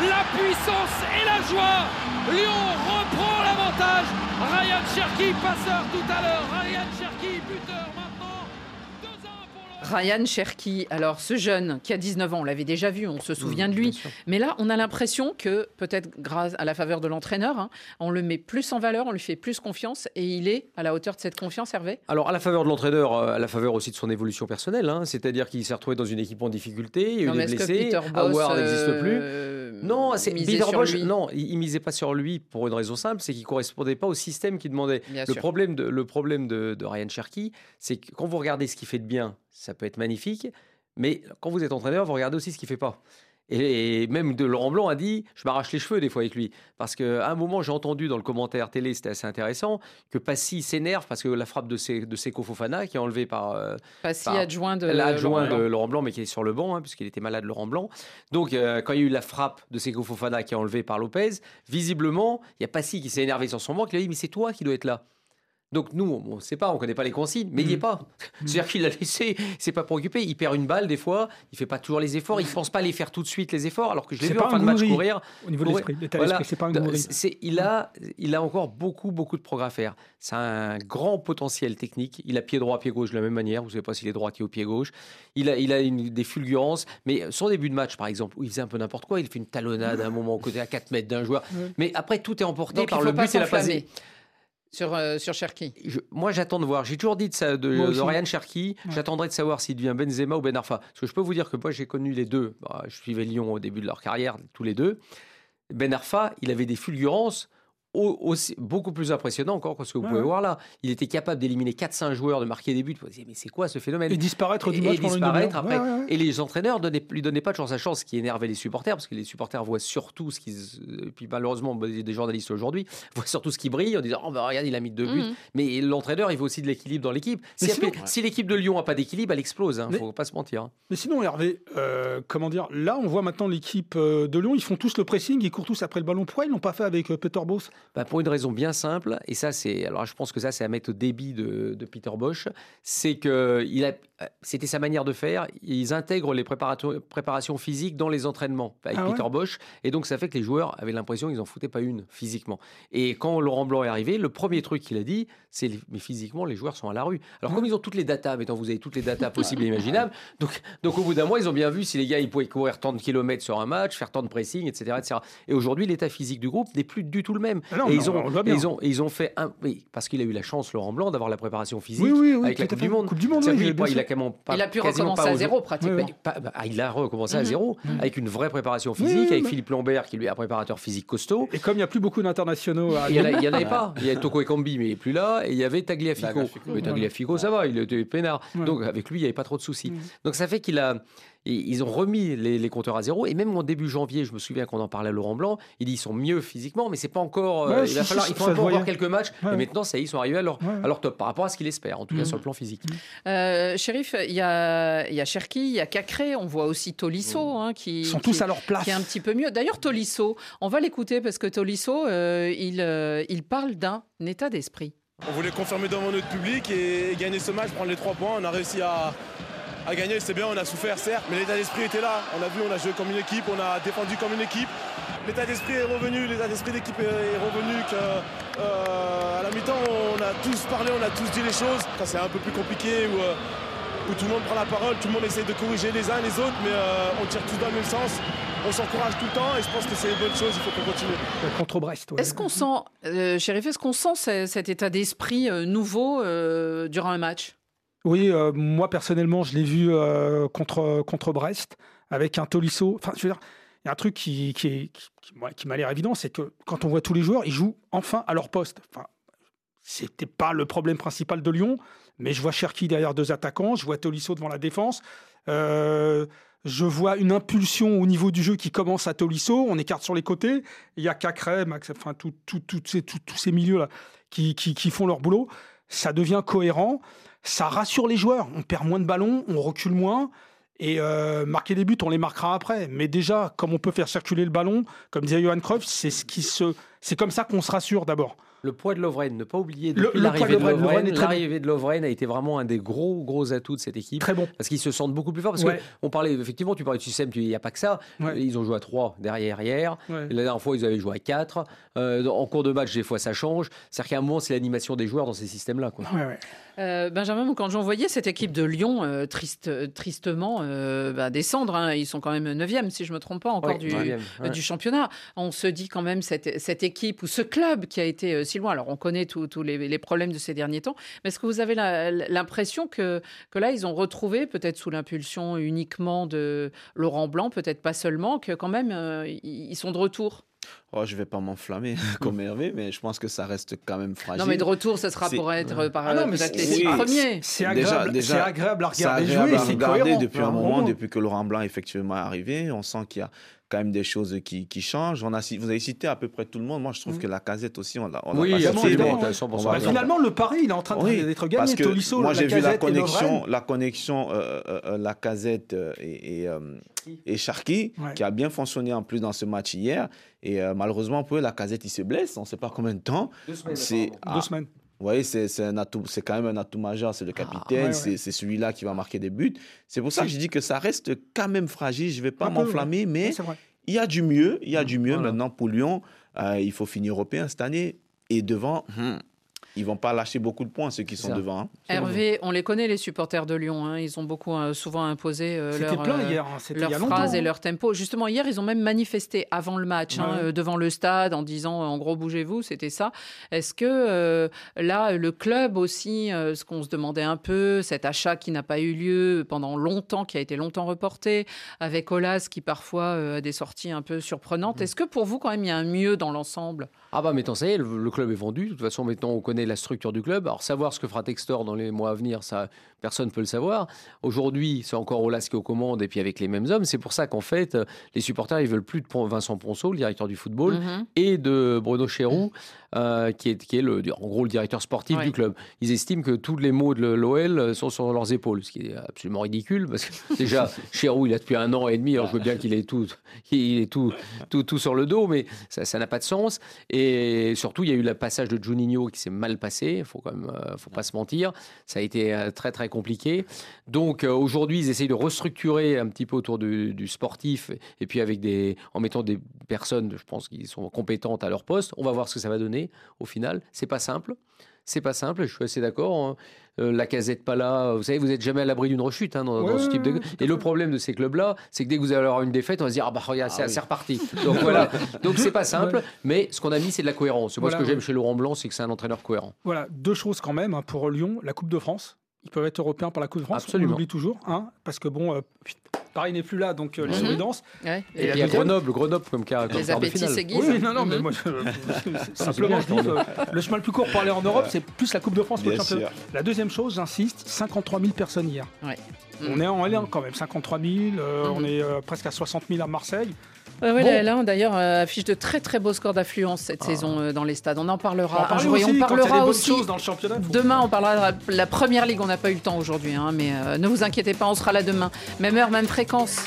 La puissance et la joie Lyon reprend l'avantage. Ryan Cherki, passeur tout à l'heure. Ryan Cherki, buteur Ryan Cherki, alors ce jeune qui a 19 ans, on l'avait déjà vu, on se souvient de Mmh, Bien lui, mais là on a l'impression que peut-être grâce à la faveur de l'entraîneur, hein, on le met plus en valeur, on lui fait plus confiance et il est à la hauteur de cette confiance, Hervé? Alors, à la faveur de l'entraîneur, euh, à la faveur aussi de son évolution personnelle, hein, c'est-à-dire qu'il s'est retrouvé dans une équipe en difficulté, il y a eu des blessés, Howard n'existe plus. euh, Non, c'est Peter lui? non, il, il misait pas sur lui pour une raison simple, c'est qu'il correspondait pas au système qu'il demandait. Bien Le sûr. problème, de, le problème de, de Ryan Cherky, c'est que quand vous regardez ce qu'il fait de bien, ça peut être magnifique, mais quand vous êtes entraîneur, vous regardez aussi ce qu'il fait pas. Et, même de Laurent Blanc a dit, je m'arrache les cheveux des fois avec lui, parce qu'à un moment j'ai entendu dans le commentaire télé, c'était assez intéressant, que Passy s'énerve parce que la frappe de, Se- de Seko Fofana qui est enlevée par euh, Passy par- adjoint de l'adjoint Laurent de Blanc. Laurent Blanc, mais qui est sur le banc, hein, puisqu'il était malade, Laurent Blanc. Donc, euh, quand il y a eu la frappe de Seko Fofana qui est enlevée par Lopez, visiblement, il y a Passy qui s'est énervé sur son banc, qui lui a dit Mais c'est toi qui dois être là. Donc, nous, on ne sait pas, on ne connaît pas les consignes, mais il n'y est pas. *laughs* C'est-à-dire qu'il l'a laissé, il s'est pas préoccupé, il perd une balle des fois, il fait pas toujours les efforts, il ne pense pas les faire tout de suite, les efforts, alors que je l'ai C'est vu pas en fin de match courir. Au niveau de Ouais, l'esprit, voilà. c'est pas un c'est- il, a, il a encore beaucoup, beaucoup de progrès à faire. C'est un grand potentiel technique. Il a pied droit, pied gauche de la même manière. Vous ne savez pas s'il est droitier ou pied gauche. Il a, il a une- des fulgurances. Mais son début de match, par exemple, où il faisait un peu n'importe quoi, il fait une talonnade à un moment au côté à 4 mètres d'un joueur. Mais après, tout est emporté Donc par le but et la passe. Sur, euh, sur Cherki. Je- moi, j'attends de voir. J'ai toujours dit de, ça, de. Ryan Cherki. Ouais. J'attendrai de savoir s'il devient Benzema ou Ben Arfa. Parce que je peux vous dire que moi, j'ai connu les deux. Bah, je suivais Lyon au début de leur carrière, tous les deux. Ben Arfa, il avait des fulgurances aussi, beaucoup plus impressionnantes encore que ce que vous Ouais, pouvez ouais. voir là. Il était capable d'éliminer 4-5 joueurs, de marquer des buts. Vous vous dites, mais c'est quoi ce phénomène? Et disparaître du et, match et pendant une disparaître demi-heure. après. Ouais, ouais, ouais. Et les entraîneurs ne lui donnaient pas toujours sa chance, ce qui énervait les supporters, parce que les supporters voient surtout ce qui. Et puis malheureusement, bah, des journalistes aujourd'hui *laughs* voient surtout ce qui brille en disant Oh, bah, regarde, il a mis deux buts. Mhm. Mais l'entraîneur, il veut aussi de l'équilibre dans l'équipe. Si, sinon- si l'équipe de Lyon n'a pas d'équilibre, elle explose. Il Mais- faut pas se mentir. hein. Mais sinon, Hervé, euh, comment dire? Là, on voit maintenant l'équipe euh, de Lyon, ils font tous le pressing, ils courent tous après le ballon. Pourquoi ils l'ont pas fait avec euh, Peter Bosz Bah, pour une raison bien simple, et ça c'est, alors je pense que ça c'est à mettre au débit de, de Peter Bosch, c'est que il a, c'était sa manière de faire. Ils intègrent les préparato- préparations physiques dans les entraînements avec Ah ouais Peter Bosch, et donc ça fait que les joueurs avaient l'impression qu'ils en foutaient pas une physiquement. Et quand Laurent Blanc est arrivé, le premier truc qu'il a dit, c'est mais physiquement les joueurs sont à la rue. Alors comme ils ont toutes les datas, mettons vous avez toutes les datas possibles et imaginables, *laughs* donc donc au bout d'un mois ils ont bien vu si les gars ils pouvaient courir tant de kilomètres sur un match, faire tant de pressing, etc., etc. Et aujourd'hui l'état physique du groupe n'est plus du tout le même. Ah non, et ils on- ont, on le voit et bien. ils ont, et ils ont fait un, oui, parce qu'il a eu la chance, Laurent Blanc, d'avoir la préparation physique Oui, oui, oui, avec la Coupe du Monde. Coupe du Monde, oui, qu'il- bien il a pas, Il a pu recommencer pas à zéro pratiquement. Pas- bah, il a recommencé à Mhm. zéro avec une vraie préparation Oui, physique, oui, avec. Philippe Lambert qui lui est un préparateur physique costaud. Et comme il n'y a plus beaucoup d'internationaux à Il y en, il avait pas. Il y avait Toko Ekambi, mais il n'est plus là. Et il y avait Tagliafico. Tagliafico, Mais Tagliafico, ça va, il était peinard. Donc avec lui, il n'y avait pas trop de soucis. Mhm. Donc ça fait qu'il a. Ils ont remis les, les compteurs à zéro. Et même en début janvier, je me souviens qu'on en parlait à Laurent Blanc, il dit ils sont mieux physiquement, mais c'est pas encore. euh, Ouais, il va falloir. si, il faut encore quelques matchs. Ouais. Et maintenant, ça y est, ils sont arrivés à leur, Ouais, ouais. à leur top par rapport à ce qu'il espère, en tout cas Mhm. sur le plan physique. Euh, Shérif, il y a, y a Cherki, il y a Cacré, on voit aussi Tolisso hein, qui, ils sont qui- tous à leur place. qui est un petit peu mieux. D'ailleurs, Tolisso, on va l'écouter parce que Tolisso, euh, il, euh, il parle d'un état d'esprit. On voulait confirmer devant notre public et gagner ce match, prendre les trois points. On a réussi à, à gagner, c'est bien, on a souffert, certes, mais l'état d'esprit était là. On a vu, on a joué comme une équipe, on a défendu comme une équipe. L'état d'esprit est revenu, l'état d'esprit d'équipe est revenu. Que, euh, à la mi-temps, on a tous parlé, on a tous dit les choses. Quand c'est un peu plus compliqué, où, euh, où, tout le monde prend la parole, tout le monde essaie de corriger les uns les autres, mais euh, on tire tous dans le même sens. On s'encourage tout le temps et je pense que c'est une bonne chose, il faut qu'on continue. Contre Brest, Est-ce qu'on sent, euh, Chérif, est-ce qu'on sent ce- cet état d'esprit euh, nouveau euh, durant un match? Oui, euh, moi personnellement, je l'ai vu euh, contre, contre Brest avec un Tolisso. Enfin, je veux dire, il y a un truc qui, qui, qui- m'a l'air évident, c'est que quand on voit tous les joueurs, ils jouent enfin à leur poste. Enfin, c'était pas le problème principal de Lyon, mais je vois Cherki derrière deux attaquants, je vois Tolisso devant la défense. Euh, je vois une impulsion au niveau du jeu qui commence à Tolisso, on écarte sur les côtés, il y a Cacré, Max, enfin tout ces- tous ces milieux-là qui, qui- qui font leur boulot. Ça devient cohérent, ça rassure les joueurs. On perd moins de ballons, on recule moins. Et euh, marquer des buts, on les marquera après. Mais déjà, comme on peut faire circuler le ballon, comme disait Johan Cruyff, c'est ce c'est comme ça qu'on se rassure d'abord. Le poids de Lovren, ne pas oublier depuis le l'arrivée de Lovren, bon. l'arrivée de Lovren a été vraiment un des gros gros atouts de cette équipe. Très bon. Parce qu'ils se sentent beaucoup plus forts. Parce Ouais. que on parlait effectivement, tu parlais de système, tu- il n'y a pas que ça. Ouais. Ils ont joué à 3 derrière hier. Ouais. La dernière fois, ils avaient joué à 4. en cours de match, des fois, ça change. C'est-à-dire qu'à un moment, c'est l'animation des joueurs dans ces systèmes-là. quoi. Euh, Benjamin, quand j'en voyais cette équipe de Lyon euh, triste, euh, tristement euh, bah, descendre, hein, ils sont quand même 9e, si je ne me trompe pas, encore Ouais, du, euh, du championnat. On se dit quand même, cette, cette équipe ou ce club qui a été euh, si loin, alors on connaît tous les, problèmes de ces derniers temps, mais est-ce que vous avez l'impression que, que là, ils ont retrouvé, peut-être sous l'impulsion uniquement de Laurent Blanc, peut-être pas seulement, que quand même, euh, ils sont de retour? Oh, je vais pas m'enflammer *laughs* comme Hervé, mais je pense que ça reste quand même fragile. Non, mais de retour, ce sera C'est- pour être par Ah non, mais peut-être les c'est- six oui, premiers. C'est Déjà- agréable, déjà, c'est agréable à C'est regarder agréable jouer, à c'est regarder cohérent. depuis un moment, depuis que Laurent Blanc effectivement est arrivé. On sent qu'il y a quand même des choses qui, qui changent. On a, vous avez cité à peu près tout le monde. Moi, je trouve que la casette aussi, on l'a Oui, pas évidemment, cité, évidemment, mais t'as 100%. on va Bah, finalement, le pari, il est en train Oui, d'être parce gagné. que Tolisso, moi j'ai vu la connexion, la connexion, euh, euh, euh, la casette et, et, euh, et Sharky, Ouais. qui a bien fonctionné en plus dans ce match hier. Et euh, malheureusement pour eux, la casette il se blesse, on ne sait pas combien de temps. Deux semaines, ah, Deux semaines. vous voyez, c'est c'est un atout- c'est quand même un atout majeur, c'est le capitaine, ouais, ouais. c'est celui-là qui va marquer des buts. C'est pour ça que je dis que ça reste quand même fragile. Je ne vais pas m'enflammer, mais il y a du mieux. Il y a du mieux Voilà. maintenant pour Lyon. euh, il faut finir européen cette année. Et devant, hmm, ils vont pas lâcher beaucoup de points, ceux qui sont ça. devant. hein. Hervé, on les connaît, les supporters de Lyon. hein. Ils ont beaucoup, euh, souvent imposé euh, leur, plein euh, hier. hein, leur phrase et leur tempo. Justement, hier, ils ont même manifesté avant le match, hein, Ouais. euh, devant le stade, en disant, en gros, bougez-vous, c'était ça. Est-ce que euh, là, le club aussi, euh, ce qu'on se demandait un peu, cet achat qui n'a pas eu lieu pendant longtemps, qui a été longtemps reporté, avec Olas qui parfois euh, a des sorties un peu surprenantes, est-ce que pour vous, quand même, il y a un mieux dans l'ensemble? Ah bah maintenant ça y est, le, le club est vendu. De toute façon, maintenant on connaît la structure du club. Alors savoir ce que fera Textor dans les mois à venir, ça personne ne peut le savoir. Aujourd'hui, c'est encore Olas qui est aux commandes et puis avec les mêmes hommes. C'est pour ça qu'en fait, euh, les supporters ils veulent plus de Vincent Ponceau, le directeur du football, Mhm. et de Bruno Chéroux, euh, qui est, qui est le, en gros le directeur sportif Ouais. du club. Ils estiment que tous les mots de l'OL sont sur leurs épaules, ce qui est absolument ridicule parce que *laughs* déjà Chéroux il a depuis un an et demi, alors je veux bien qu'il ait tout, il est tout, tout, tout sur le dos, mais ça n'a pas de sens. Et surtout, il y a eu le passage de Juninho qui s'est mal passé, il faut quand même, euh, faut pas se mentir. Ça a été euh, très très compliqué. Donc euh, aujourd'hui, ils essayent de restructurer un petit peu autour du, du sportif et puis avec des, en mettant des personnes, je pense, qui sont compétentes à leur poste. On va voir ce que ça va donner au final. C'est pas simple. C'est pas simple, je suis assez d'accord. Euh, la casette pas là, vous savez, vous êtes jamais à l'abri d'une rechute hein, dans, ce type de. Et le problème de ces clubs-là, c'est que dès que vous allez avoir une défaite, on va se dire ah bah regarde, c'est oui. c'est reparti. Donc *laughs* voilà. Donc c'est pas simple, mais ce qu'on a mis, c'est de la cohérence. Moi, Voilà, ce que j'aime ouais. chez Laurent Blanc, c'est que c'est un entraîneur cohérent. Voilà, deux choses quand même hein, pour Lyon. La Coupe de France. Ils peuvent être européens par la Coupe de France. Absolument. On l'oublie toujours. Hein, parce que bon, euh, Paris n'est plus là, donc euh, les Mhm. Ouais. Et il y a Grenoble, Grenoble comme, comme Les appétits s'aiguisent. Oui, non, non, mais Mhm. moi, je- *laughs* simplement, je dis, euh, le chemin le plus court pour aller en Europe, c'est plus la Coupe de France que le championnat. La deuxième chose, j'insiste, 53 000 personnes hier. Ouais. On est en L1 quand même, 53 000, euh, Mhm. on est euh, presque à 60 000 à Marseille. Ouais. Là, d'ailleurs, euh, affiche de très très beaux scores d'affluence cette saison euh, dans les stades. On en parlera on un hein, jour on parlera aussi. Dans le championnat, demain, on parlera de la première ligue. On n'a pas eu le temps aujourd'hui, hein, mais euh, ne vous inquiétez pas, on sera là demain. Même heure, même fréquence.